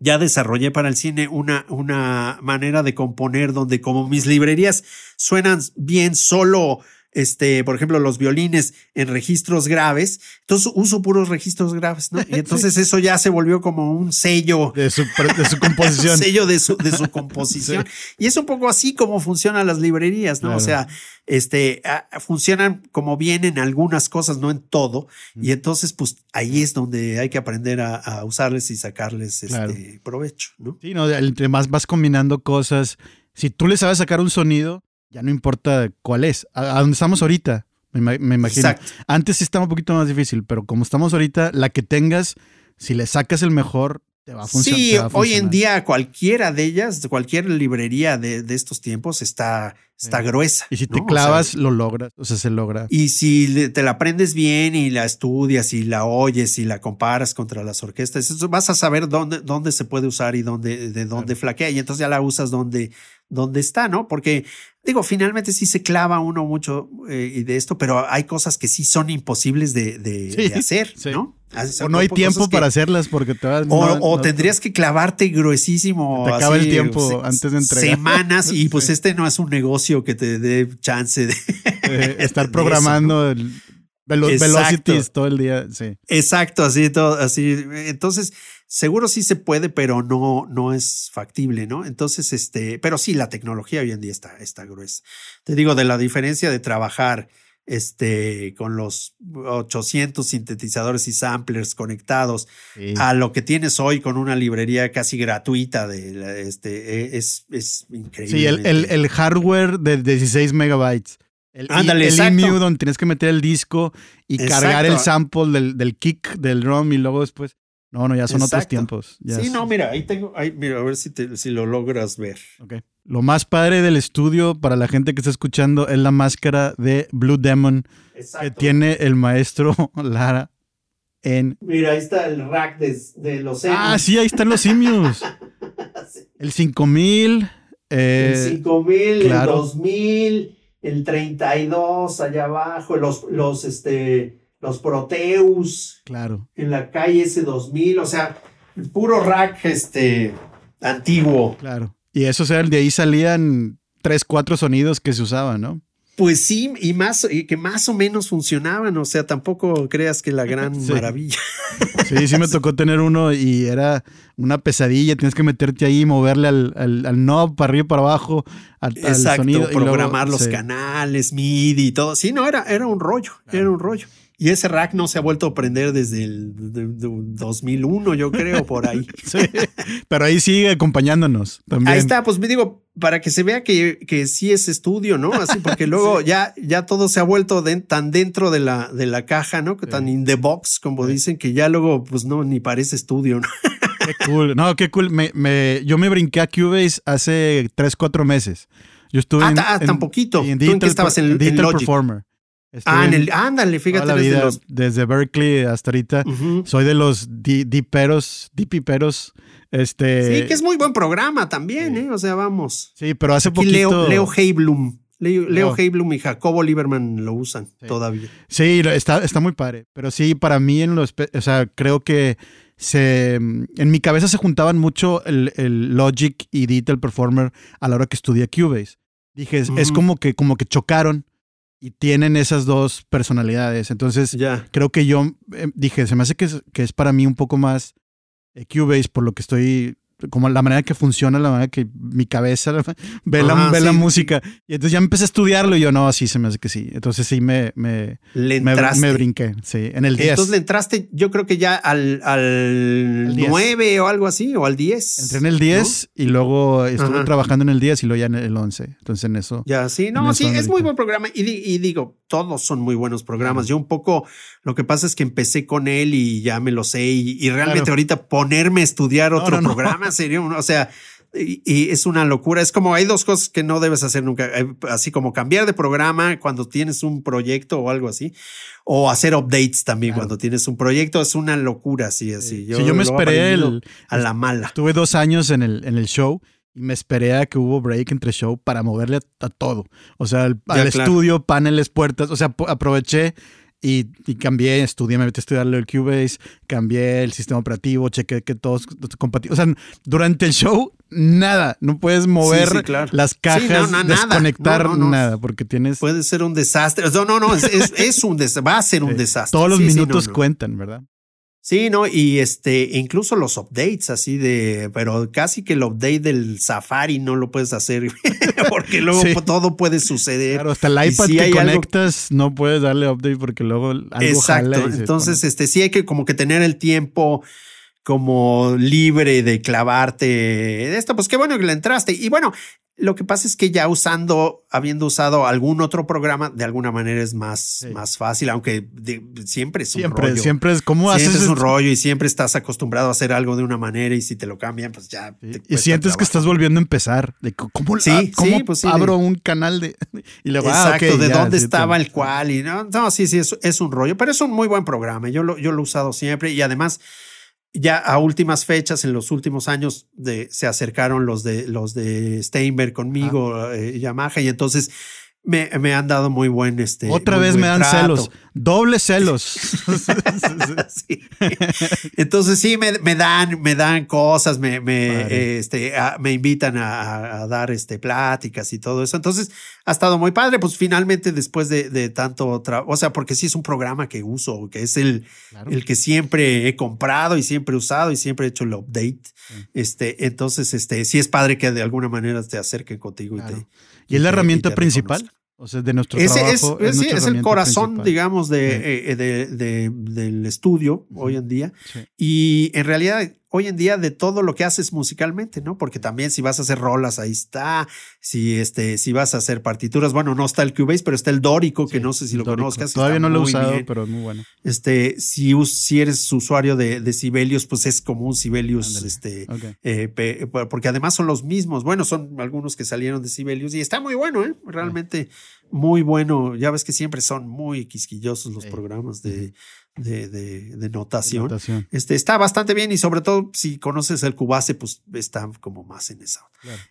ya desarrollé para el cine una, una manera de componer donde como mis librerías suenan bien solo este, por ejemplo, los violines en registros graves, entonces uso puros registros graves, ¿no? Y [LAUGHS] entonces eso ya se volvió como un sello de su, de su composición. [LAUGHS] sello de su, de su composición. [LAUGHS] Y es un poco así como funcionan las librerías, ¿no? O sea, este, funcionan como bien en algunas cosas, no en todo. Y entonces, pues ahí es donde hay que aprender a, usarles y sacarles este provecho, ¿no? Sí, no, entre más vas combinando cosas, si tú le sabes sacar un sonido, ya no importa cuál es. A, dónde estamos ahorita, me, imagino. Antes sí estaba un poquito más difícil, pero como estamos ahorita, la que tengas, si le sacas el mejor, te va a funcionar. Sí, hoy en día cualquiera de ellas, cualquier librería de, estos tiempos está, está gruesa. Y si te clavas, lo logras, o sea, se logra. Y si te la aprendes bien y la estudias y la oyes y la comparas contra las orquestas, vas a saber dónde, dónde se puede usar y dónde, de dónde flaquea. Y entonces ya la usas donde, donde está, ¿no? Porque digo, finalmente sí se clava uno mucho eh, de esto, pero hay cosas que sí son imposibles de, hacer, ¿no? O no hay tiempo para hacerlas porque te vas. O, tendrías que clavarte gruesísimo. Te acaba el tiempo antes de entregar. Semanas y pues [LAUGHS] este no es un negocio que te dé chance de [LAUGHS] estar programando el velocities todo el día. Sí. Exacto, así todo, así. Entonces, seguro sí se puede, pero no, no es factible, ¿no? Entonces, este, pero sí, la tecnología hoy en día está, está gruesa. Te digo, de la diferencia de trabajar este, con los 800 sintetizadores y samplers conectados a lo que tienes hoy con una librería casi gratuita de este, e, es, es increíble. Sí, el, hardware de 16 megabytes. El, Ándale, el EMU donde tienes que meter el disco y cargar el sample del, del, kick del ROM y luego después. No, no, ya son otros tiempos. sí, no, mira, ahí tengo, ahí, mira, a ver si, si lo logras ver. Ok. Lo más padre del estudio para la gente que está escuchando es la máscara de Blue Demon que tiene el maestro [LAUGHS] Lara en... Mira, ahí está el rack de, los simios. Ah, sí, ahí están los simios. [LAUGHS] El 5000. Eh, el 5000, el 2000, el 32 allá abajo, los, los, este, los Proteus. Claro. En la calle S2000, o sea, el puro rack este, antiguo. Claro. Y eso, o sea, de ahí salían tres, cuatro sonidos que se usaban, ¿no? Pues sí, y más, y que más o menos funcionaban, o sea, tampoco creas que la gran [LAUGHS] maravilla. Sí, sí me [LAUGHS] tocó tener uno y era una pesadilla, tienes que meterte ahí y moverle al, al, knob para arriba y para abajo, al, Exacto, sonido. programar los canales, MIDI y todo. Sí, no, era, era un rollo, era un rollo. Y ese rack no se ha vuelto a prender desde el 2001, yo creo, por ahí. [LAUGHS] sí, pero ahí sigue acompañándonos también. Ahí está, pues me digo, para que se vea que, que sí es estudio, ¿no? Así, porque [LAUGHS] luego ya, ya todo se ha vuelto tan dentro de la, de la caja, ¿no? Que tan in the box, como dicen, que ya luego, pues no, ni parece estudio, ¿no? [LAUGHS] Qué cool. No, qué cool. Me, me, yo me brinqué a Cubase hace 3, 4 meses. Yo estuve ah, en, ah, tan poquito. En ¿Tú en qué estabas en, Digital Performer ah, en el, ándale, fíjate. Desde, Berkeley hasta ahorita. Soy de los diperos, dipiperos. Este, sí, que es muy buen programa también, ¿eh? O sea, vamos. Sí, pero hace poquito. Leo, Leo Heiblum. Leo, Leo Heiblum y Jacobo Lieberman lo usan todavía. Sí, está, está muy padre. Pero sí, para mí, en los, o sea, creo que se, en mi cabeza se juntaban mucho el, Logic y Digital Performer a la hora que estudié Cubase. Dije, es como que, como que chocaron y tienen esas dos personalidades. Entonces, creo que yo eh, dije, se me hace que es, que es para mí un poco más eh, Cubase por lo que estoy como la manera que funciona, la manera que mi cabeza [LAUGHS] ve, la, ve la, música. Y entonces ya empecé a estudiarlo y yo, no, sí, se me hace que sí. Entonces sí me, me, me, brinqué, sí, en el 10. Entonces le entraste, yo creo que ya al, al 9 o algo así, o al 10. Entré en el 10 y luego estuve trabajando en el 10 y luego ya en el 11. Entonces en eso. Ya, sí, no, sí, es muy buen programa. Y, y, digo, todos son muy buenos programas. Yo un poco, lo que pasa es que empecé con él y ya me lo sé y, realmente ahorita ponerme a estudiar otro programa sería, o sea, y, es una locura. Es como hay dos cosas que no debes hacer nunca, eh, así como cambiar de programa cuando tienes un proyecto o algo así, o hacer updates también cuando tienes un proyecto. Es una locura, así, así. Yo, yo me esperé a la mala. Tuve dos años en el, en el show y me esperé a que hubo break entre show para moverle a, todo. O sea, al, estudio, paneles, puertas. O sea, aproveché y, y cambié, estudié, me metí a estudiarle el Cubase, cambié el sistema operativo, chequé que todos compatibles. O sea, durante el show, nada, no puedes mover las cajas, desconectar nada, porque tienes... Puede ser un desastre. No, no, no, es, es, un desastre, va a ser un desastre. Todos los minutos cuentan, ¿verdad? Sí, no, y este, incluso los updates así de, pero casi que el update del Safari no lo puedes hacer [LAUGHS] porque luego todo puede suceder. Claro, hasta el iPad que conectas no puedes darle update porque luego algo Exacto, entonces este sí hay que como que tener el tiempo como libre de clavarte de esto, pues qué bueno que le entraste. Y bueno, lo que pasa es que ya usando, habiendo usado algún otro programa, de alguna manera es más, más fácil, aunque siempre es un siempre, rollo. Siempre es como haces. Siempre es un rollo y siempre estás acostumbrado a hacer algo de una manera y si te lo cambian, pues ya. y sientes que estás volviendo a empezar. De ¿Cómo, sí, ¿cómo pues abro un canal de. [LAUGHS] Y luego, ah, Exacto, de dónde estaba el cual. Y no, no sí, sí, es, es un rollo, pero es un muy buen programa. Yo lo, yo lo he usado siempre y además ya a últimas fechas, en los últimos años, de, se acercaron los de, los de Steinberg conmigo, eh, Yamaha, y entonces me, me, han dado muy buen este. Otra vez me dan celos, doble celos. [LAUGHS] Entonces sí me, me, dan, me dan cosas, me, me, este, me invitan a, dar este pláticas y todo eso. Entonces ha estado muy padre. Pues finalmente después de, de tanto trabajo, o sea, porque sí es un programa que uso, que es el, el que siempre he comprado y siempre he usado y siempre he hecho el update. Este, entonces, este, sí es padre que de alguna manera te acerquen contigo y te. ¿Y es la herramienta principal? O sea, de nuestro trabajo. Es, sí, es el corazón, digamos, de, eh, de, del estudio hoy en día. Y en realidad hoy en día de todo lo que haces musicalmente, ¿no? Porque también si vas a hacer rolas, ahí está. Si, este, si vas a hacer partituras, bueno, no está el Cubase, pero está el Dórico, que no sé si lo conozcas. Todavía no lo he usado, pero es muy bueno. Este, si, si eres usuario de, de Sibelius, pues es como un Sibelius, este, eh, porque además son los mismos. Bueno, son algunos que salieron de Sibelius y está muy bueno, ¿eh? Realmente muy bueno. Ya ves que siempre son muy quisquillosos los programas de de, de, notación. Este, está bastante bien y sobre todo si conoces el Cubase, pues está como más en esa.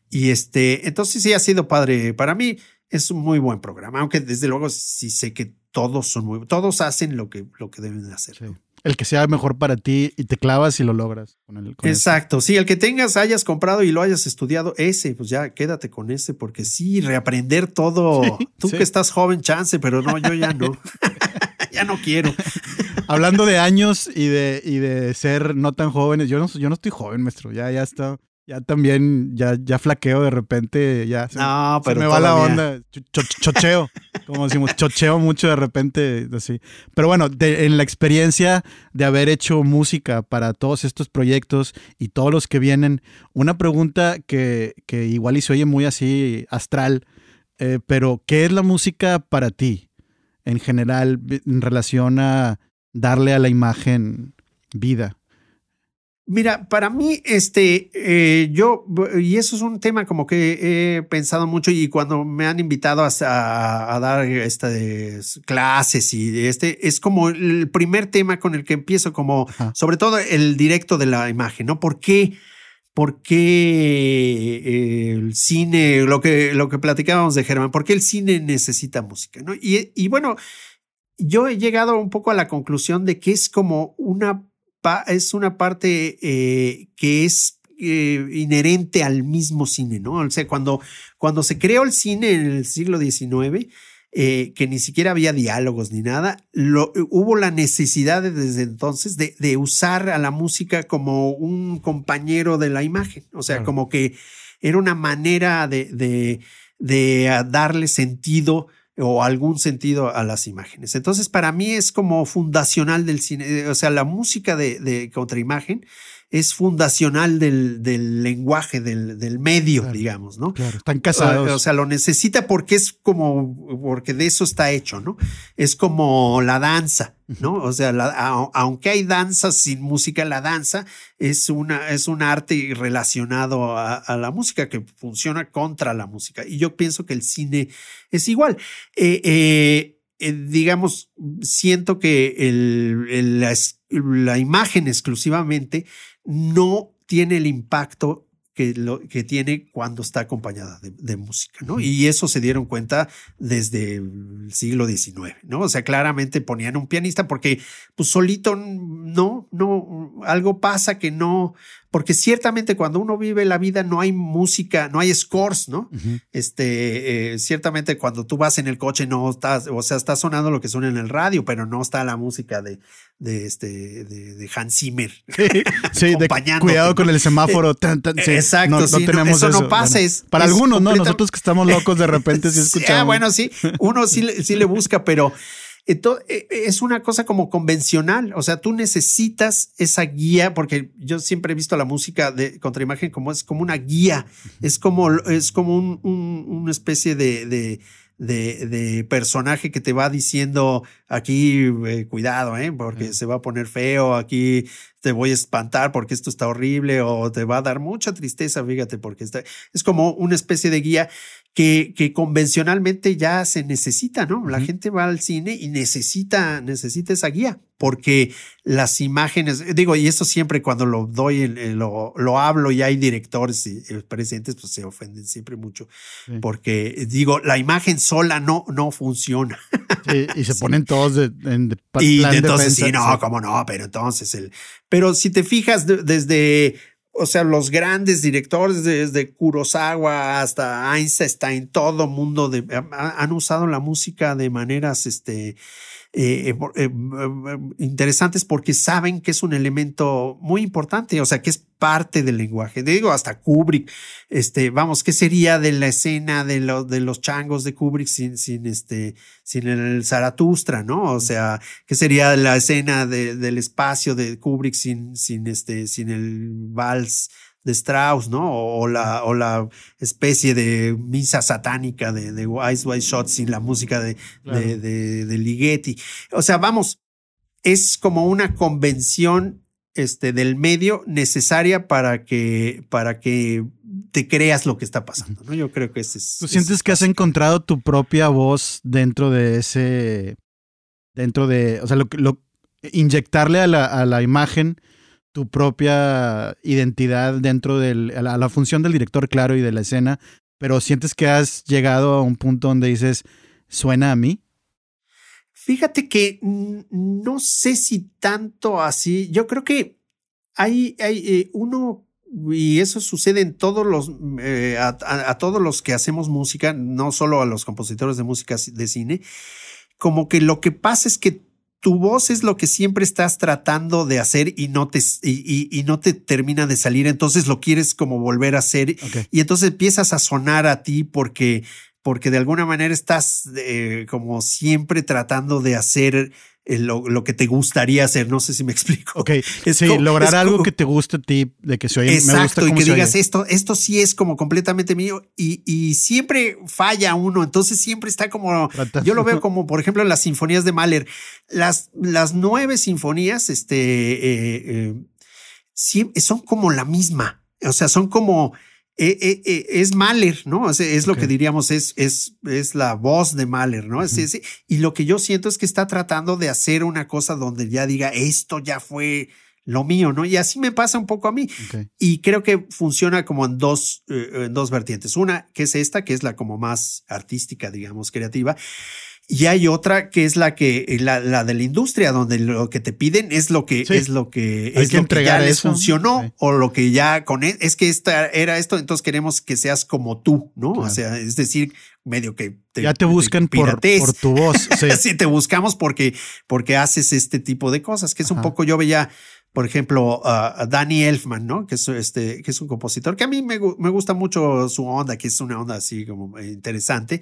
Y este, entonces sí ha sido padre para mí. Es un muy buen programa, aunque desde luego sí sé que todos son muy, todos hacen lo que, lo que deben de hacer. El que sea mejor para ti y te clavas y lo logras. Exacto, sí, el que tengas, hayas comprado y lo hayas estudiado, ese, pues ya quédate con ese, porque sí, reaprender todo. [LAUGHS] Tú que estás joven, chance, pero no, yo ya no. [LAUGHS] [LAUGHS] ya no quiero. Hablando de años y de, y de ser no tan jóvenes, yo no, yo no estoy joven, maestro. Ya, ya está. Ya también, ya, ya flaqueo de repente, ya se, no, pero me va la onda. chocheo, como decimos, chocheo mucho de repente, así. Pero bueno, en la experiencia de haber hecho música para todos estos proyectos y todos los que vienen, una pregunta que, que igual y se oye muy así astral, eh, pero ¿qué es la música para ti? en general en relación a darle a la imagen vida? Mira, para mí, este, eh, yo, y eso es un tema como que he pensado mucho y cuando me han invitado a, dar este, clases y este, es como el primer tema con el que empiezo, como sobre todo el directo de la imagen, ¿no? ¿Por qué? ¿Por qué eh, el cine, lo que, lo que platicábamos de Germán, por qué el cine necesita música? ¿no? Y, y, bueno, yo he llegado un poco a la conclusión de que es como una, es una parte eh, que es eh, inherente al mismo cine, ¿no? O sea, cuando, cuando se creó el cine en el siglo XIX, eh, que ni siquiera había diálogos ni nada, lo, hubo la necesidad desde entonces de, usar a la música como un compañero de la imagen, o sea, como que era una manera de, de, darle sentido o algún sentido a las imágenes. Entonces, para mí es como fundacional del cine, o sea, la música de, de contraimagen es fundacional del, del lenguaje, del, del medio, digamos, ¿no? Claro, están casados. O, sea, lo necesita porque es como, porque de eso está hecho, ¿no? Es como la danza, ¿no? O sea, aunque hay danza sin música, la danza es, una, es un arte relacionado a, la música que funciona contra la música. Y yo pienso que el cine es igual. Eh, eh, eh, digamos, siento que la, la, imagen exclusivamente no tiene el impacto que, lo, que tiene cuando está acompañada de, música, ¿no? Y eso se dieron cuenta desde el siglo XIX, ¿no? O sea, claramente ponían un pianista porque pues solito no, no, algo pasa que no, porque ciertamente cuando uno vive la vida no hay música, no hay scores, ¿no? Este, eh, ciertamente cuando tú vas en el coche no estás, o sea, está sonando lo que suena en el radio, pero no está la música de, de este, de, Hans Zimmer. [LAUGHS] Sí, de cuidado con el semáforo. Exacto, no, tenemos eso, no pasa. para algunos, no, nosotros que estamos locos de repente sí [LAUGHS] escuchamos. Ah, bueno, sí, uno sí, sí le busca, pero entonces, e, es una cosa como convencional, o sea, tú necesitas esa guía, porque yo siempre he visto la música de contraimagen como es como una guía, es como, es como un, una especie de, de de, personaje que te va diciendo aquí, eh, cuidado, ¿eh? porque se va a poner feo, aquí te voy a espantar porque esto está horrible o te va a dar mucha tristeza, fíjate, porque está, es como una especie de guía que, que convencionalmente ya se necesita, ¿no? La gente va al cine y necesita, necesita esa guía, porque las imágenes, digo, y eso siempre cuando lo doy, lo, lo hablo y hay directores y presidentes, pues se ofenden siempre mucho, porque digo, la imagen sola no, no funciona. y se [LAUGHS] ponen todos de, en Y entonces, sí, no, cómo no, pero entonces el, pero si te fijas desde o sea, los grandes directores, desde Kurosawa hasta Einstein, todo mundo han usado la música de maneras, este, eh, eh, eh, interesantes porque saben que es un elemento muy importante, o sea, que es parte del lenguaje. Digo, hasta Kubrick, este, vamos, ¿qué sería de la escena de, de los changos de Kubrick sin, sin, este, sin el Zaratustra, ¿no? O sea, ¿qué sería de la escena del espacio de Kubrick sin, sin, este, sin el vals de Strauss, ¿no? O, la, o la especie de misa satánica de, de Wise White Shot sin la música de, de, de, Ligeti. O sea, vamos, es como una convención este, del medio necesaria para que, para que te creas lo que está pasando, ¿no? Yo creo que ese es. ¿Tú sientes que has encontrado tu propia voz dentro de ese. dentro de. O sea, lo, lo inyectarle a la, a la imagen tu propia identidad dentro de la, función del director, claro, y de la escena, pero sientes que has llegado a un punto donde dices, suena a mí. Fíjate que no sé si tanto así, yo creo que hay, hay eh, uno, y eso sucede en todos los, eh, a todos los que hacemos música, no solo a los compositores de música de cine, como que lo que pasa es que tu voz es lo que siempre estás tratando de hacer y no te, y, no te termina de salir, entonces lo quieres como volver a hacer y entonces empiezas a sonar a ti porque, porque de alguna manera estás eh, como siempre tratando de hacer lo, que te gustaría hacer. No sé si me [LAUGHS] explico. Ok. Es sí, lograr algo que te guste a ti, de que se oye. Exacto, y que digas esto, esto sí es como completamente mío y, y, siempre falla uno. Entonces siempre está como. Yo lo veo como, por ejemplo, las sinfonías de Mahler. Las, las nueve sinfonías, este, eh, eh, son como la misma. O sea, son como eh, eh, eh, es Mahler, ¿no? Es, lo que diríamos, es, es, es la voz de Mahler, ¿no? y lo que yo siento es que está tratando de hacer una cosa donde ya diga, esto ya fue lo mío, ¿no? Y así me pasa un poco a mí. Y creo que funciona como en dos, en dos vertientes. Una, que es esta, que es la como más artística, digamos, creativa. Y hay otra que es la que eh, la, la, de la industria, donde lo que te piden es lo que es lo que es lo que ya les funcionó o lo que ya con e, es que esta era esto, entonces queremos que seas como tú, ¿no? O sea, es decir, medio que te, ya te buscan por, por, tu voz. [LAUGHS] Sí. te buscamos porque porque haces este tipo de cosas, que es un poco yo veía por ejemplo, a Danny Elfman, ¿no? Que es, este, que es un compositor que a mí me, me, gusta mucho su onda, que es una onda así como interesante.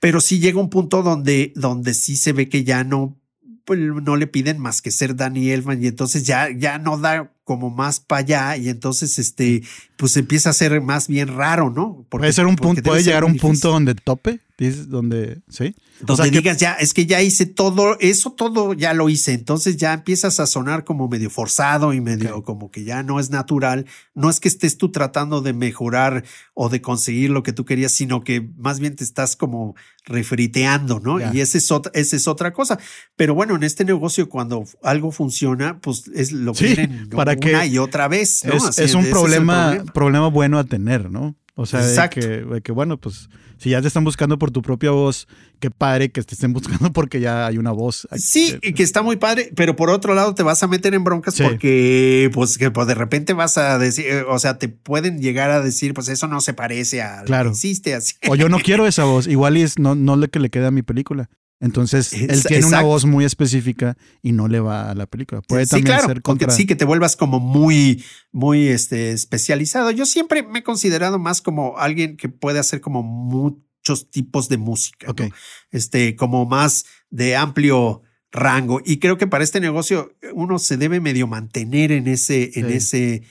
Pero sí llega un punto donde, donde sí se ve que ya no, pues, no le piden más que ser Danny Elfman y entonces ya, ya no da como más para allá y entonces este, pues empieza a ser más bien raro, ¿no? puede ser un punto, puede llegar a un punto donde tope. Dices, donde, ¿sí? Donde digas, ya, es que ya hice todo, eso todo ya lo hice. Entonces ya empiezas a sonar como medio forzado y medio como que ya no es natural. No es que estés tú tratando de mejorar o de conseguir lo que tú querías, sino que más bien te estás como refriteando, ¿no? Y esa es, otra, esa es otra cosa. Pero bueno, en este negocio, cuando algo funciona, pues es lo [LAUGHS] que para una que y otra vez. ¿no? Es, un problema, problema bueno a tener, ¿no? O sea, de que, que, bueno, pues si ya te están buscando por tu propia voz, qué padre que te estén buscando [LAUGHS] porque ya hay una voz. Sí, y que está muy padre, pero por otro lado te vas a meter en broncas porque, pues, que pues, de repente vas a decir, eh, o sea, te pueden llegar a decir, pues eso no se parece a claro. que existe así. O yo no [LAUGHS] quiero esa voz, igual es no, no le que le quede a mi película. Entonces, él tiene una voz muy específica y no le va a la película. Puede también ser contra... Sí, que te vuelvas como muy, muy este, especializado. Yo siempre me he considerado más como alguien que puede hacer como muchos tipos de música. Este, como más de amplio rango. Y creo que para este negocio uno se debe medio mantener en ese, en ese,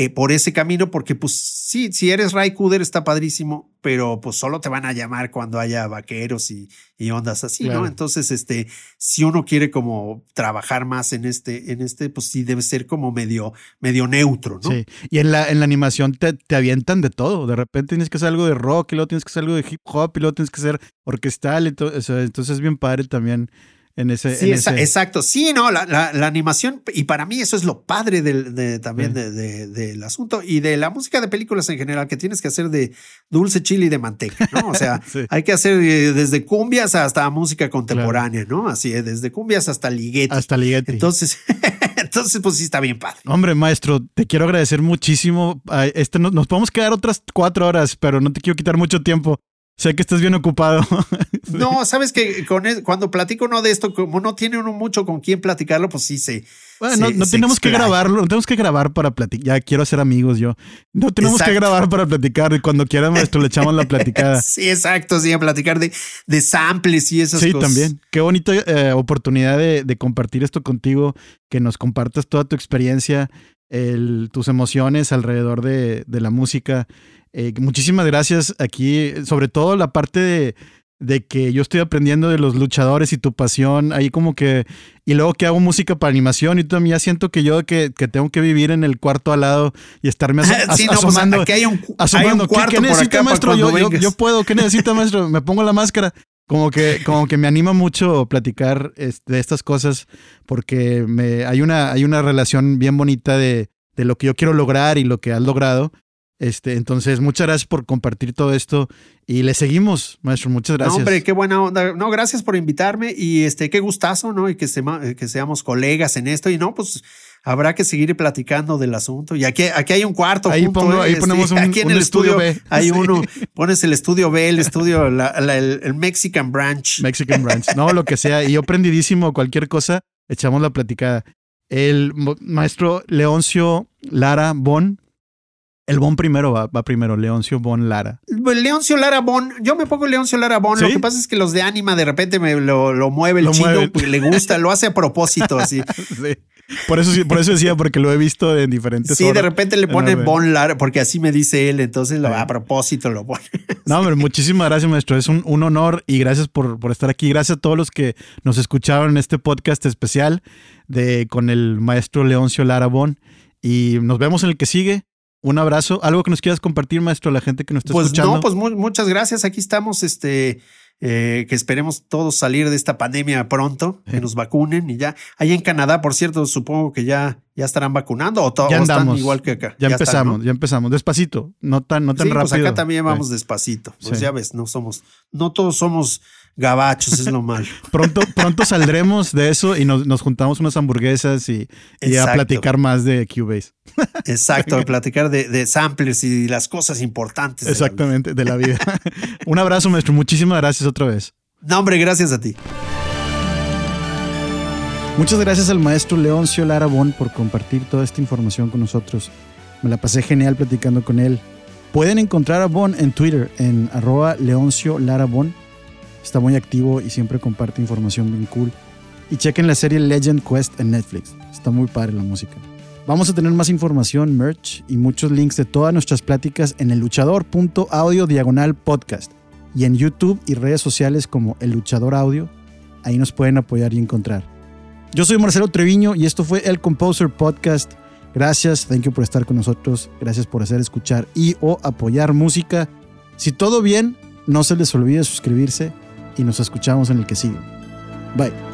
eh, por ese camino, porque pues sí, si eres Ray Cooder está padrísimo, pero pues solo te van a llamar cuando haya vaqueros y, y ondas así, ¿no? Entonces, este, si uno quiere como trabajar más en este, en este, pues sí debe ser como medio, medio neutro, ¿no? Sí, y en la, en la animación te, te avientan de todo, de repente tienes que hacer algo de rock, y luego tienes que hacer algo de hip hop, y luego tienes que hacer orquestal, y todo, entonces es bien padre también en ese, sí, exacto. Sí, no, la, la, animación, y para mí eso es lo padre del, de, también de, del asunto y de la música de películas en general, que tienes que hacer de dulce chile y de manteca, ¿no? O sea, [LAUGHS] hay que hacer eh, desde cumbias hasta música contemporánea, ¿no? Así es, desde cumbias hasta liguete. Hasta liguete. Entonces, [LAUGHS] entonces, pues sí está bien padre. Hombre, maestro, te quiero agradecer muchísimo. Este, nos podemos quedar otras cuatro horas, pero no te quiero quitar mucho tiempo. Sé que estás bien ocupado. [LAUGHS] No, sabes que con cuando platico uno de esto, como no tiene uno mucho con quién platicarlo, pues sí se. Bueno, no, tenemos que grabarlo, no tenemos que grabar para platicar. Ya quiero ser amigos yo. No tenemos que grabar para platicar y cuando quieran esto le echamos la platicada. [LAUGHS] sí, exacto, sí, a platicar de, de samples y esas cosas. Sí, también. Qué bonita eh, oportunidad de, de, compartir esto contigo, que nos compartas toda tu experiencia, el, tus emociones alrededor de, de la música. Eh, muchísimas gracias aquí, sobre todo la parte de, que yo estoy aprendiendo de los luchadores y tu pasión, ahí como que, y luego que hago música para animación y también ya siento que yo que, que tengo que vivir en el cuarto al lado y estarme [LAUGHS] sí, no, pues, asomando. hay un, asomando. cuarto ¿Qué, necesita maestro? Yo, yo, puedo, ¿qué necesita maestro? Me pongo la máscara. Como que, como que me anima mucho platicar este, de estas cosas porque me, hay, una, hay una relación bien bonita de, de lo que yo quiero lograr y lo que has logrado este, entonces, muchas gracias por compartir todo esto y le seguimos, maestro. Muchas gracias. hombre, qué buena onda. No, gracias por invitarme y este, qué gustazo, ¿no? Y que, que seamos colegas en esto. Y no, pues habrá que seguir platicando del asunto. Y aquí, aquí hay un cuarto. Ahí, pongo, ahí este, ponemos [LAUGHS] un, aquí en el estudio, B. Hay uno, pones el estudio B, el estudio, el, Mexican Branch. Mexican Branch, no, lo que sea. Y yo prendidísimo, cualquier cosa, echamos la platicada. El maestro Leoncio Lara Bon el Bon primero va, va, primero, Leoncio Bon Lara. Leoncio Lara Bon, yo me pongo Leoncio Lara Bon. Lo que pasa es que los de Anima de repente me lo, lo mueve el lo chido, pues, le gusta, lo hace a propósito, [LAUGHS] así. sí. Por eso, por eso decía, porque lo he visto en diferentes. Sí, de repente le pone Bon Lara, porque así me dice él, entonces lo, a propósito lo pone. No, hombre, [LAUGHS] muchísimas gracias, maestro. Es un, un honor y gracias por, por, estar aquí. Gracias a todos los que nos escucharon en este podcast especial de, con el maestro Leoncio Lara Bon. Y nos vemos en el que sigue. Un abrazo. ¿Algo que nos quieras compartir, maestro, a la gente que nos está pues escuchando? No, pues muchas gracias. Aquí estamos, este, eh, que esperemos todos salir de esta pandemia pronto, que nos vacunen y ya. Ahí en Canadá, por cierto, supongo que ya, ya estarán vacunando o, todos están igual que acá. Ya, empezamos, ya empezamos. Despacito, no tan, no tan sí, rápido. Pues acá también vamos despacito. Pues ya ves, no somos, no todos somos gabachos, es lo malo. [LAUGHS] pronto, pronto saldremos de eso y nos, juntamos unas hamburguesas y, a platicar más de Cubase. Exacto, a platicar de, samplers y las cosas importantes. Exactamente, de la vida. [LAUGHS] Un abrazo, maestro. Muchísimas gracias otra vez. No, hombre, gracias a ti. Muchas gracias al maestro Leoncio Larabón por compartir toda esta información con nosotros. Me la pasé genial platicando con él. Pueden encontrar a Bon en Twitter en arroba Leoncio Larabón Está muy activo y siempre comparte información bien cool. Y chequen la serie Legend Quest en Netflix. Está muy padre la música. Vamos a tener más información, merch y muchos links de todas nuestras pláticas en el diagonal podcast. y en YouTube y redes sociales como El Luchador Audio. Ahí nos pueden apoyar y encontrar. Yo soy Marcelo Treviño y esto fue el Composer Podcast. Gracias, thank you por estar con nosotros. Gracias por hacer escuchar y o apoyar música. Si todo bien, no se les olvide suscribirse y nos escuchamos en el que sigue. Bye.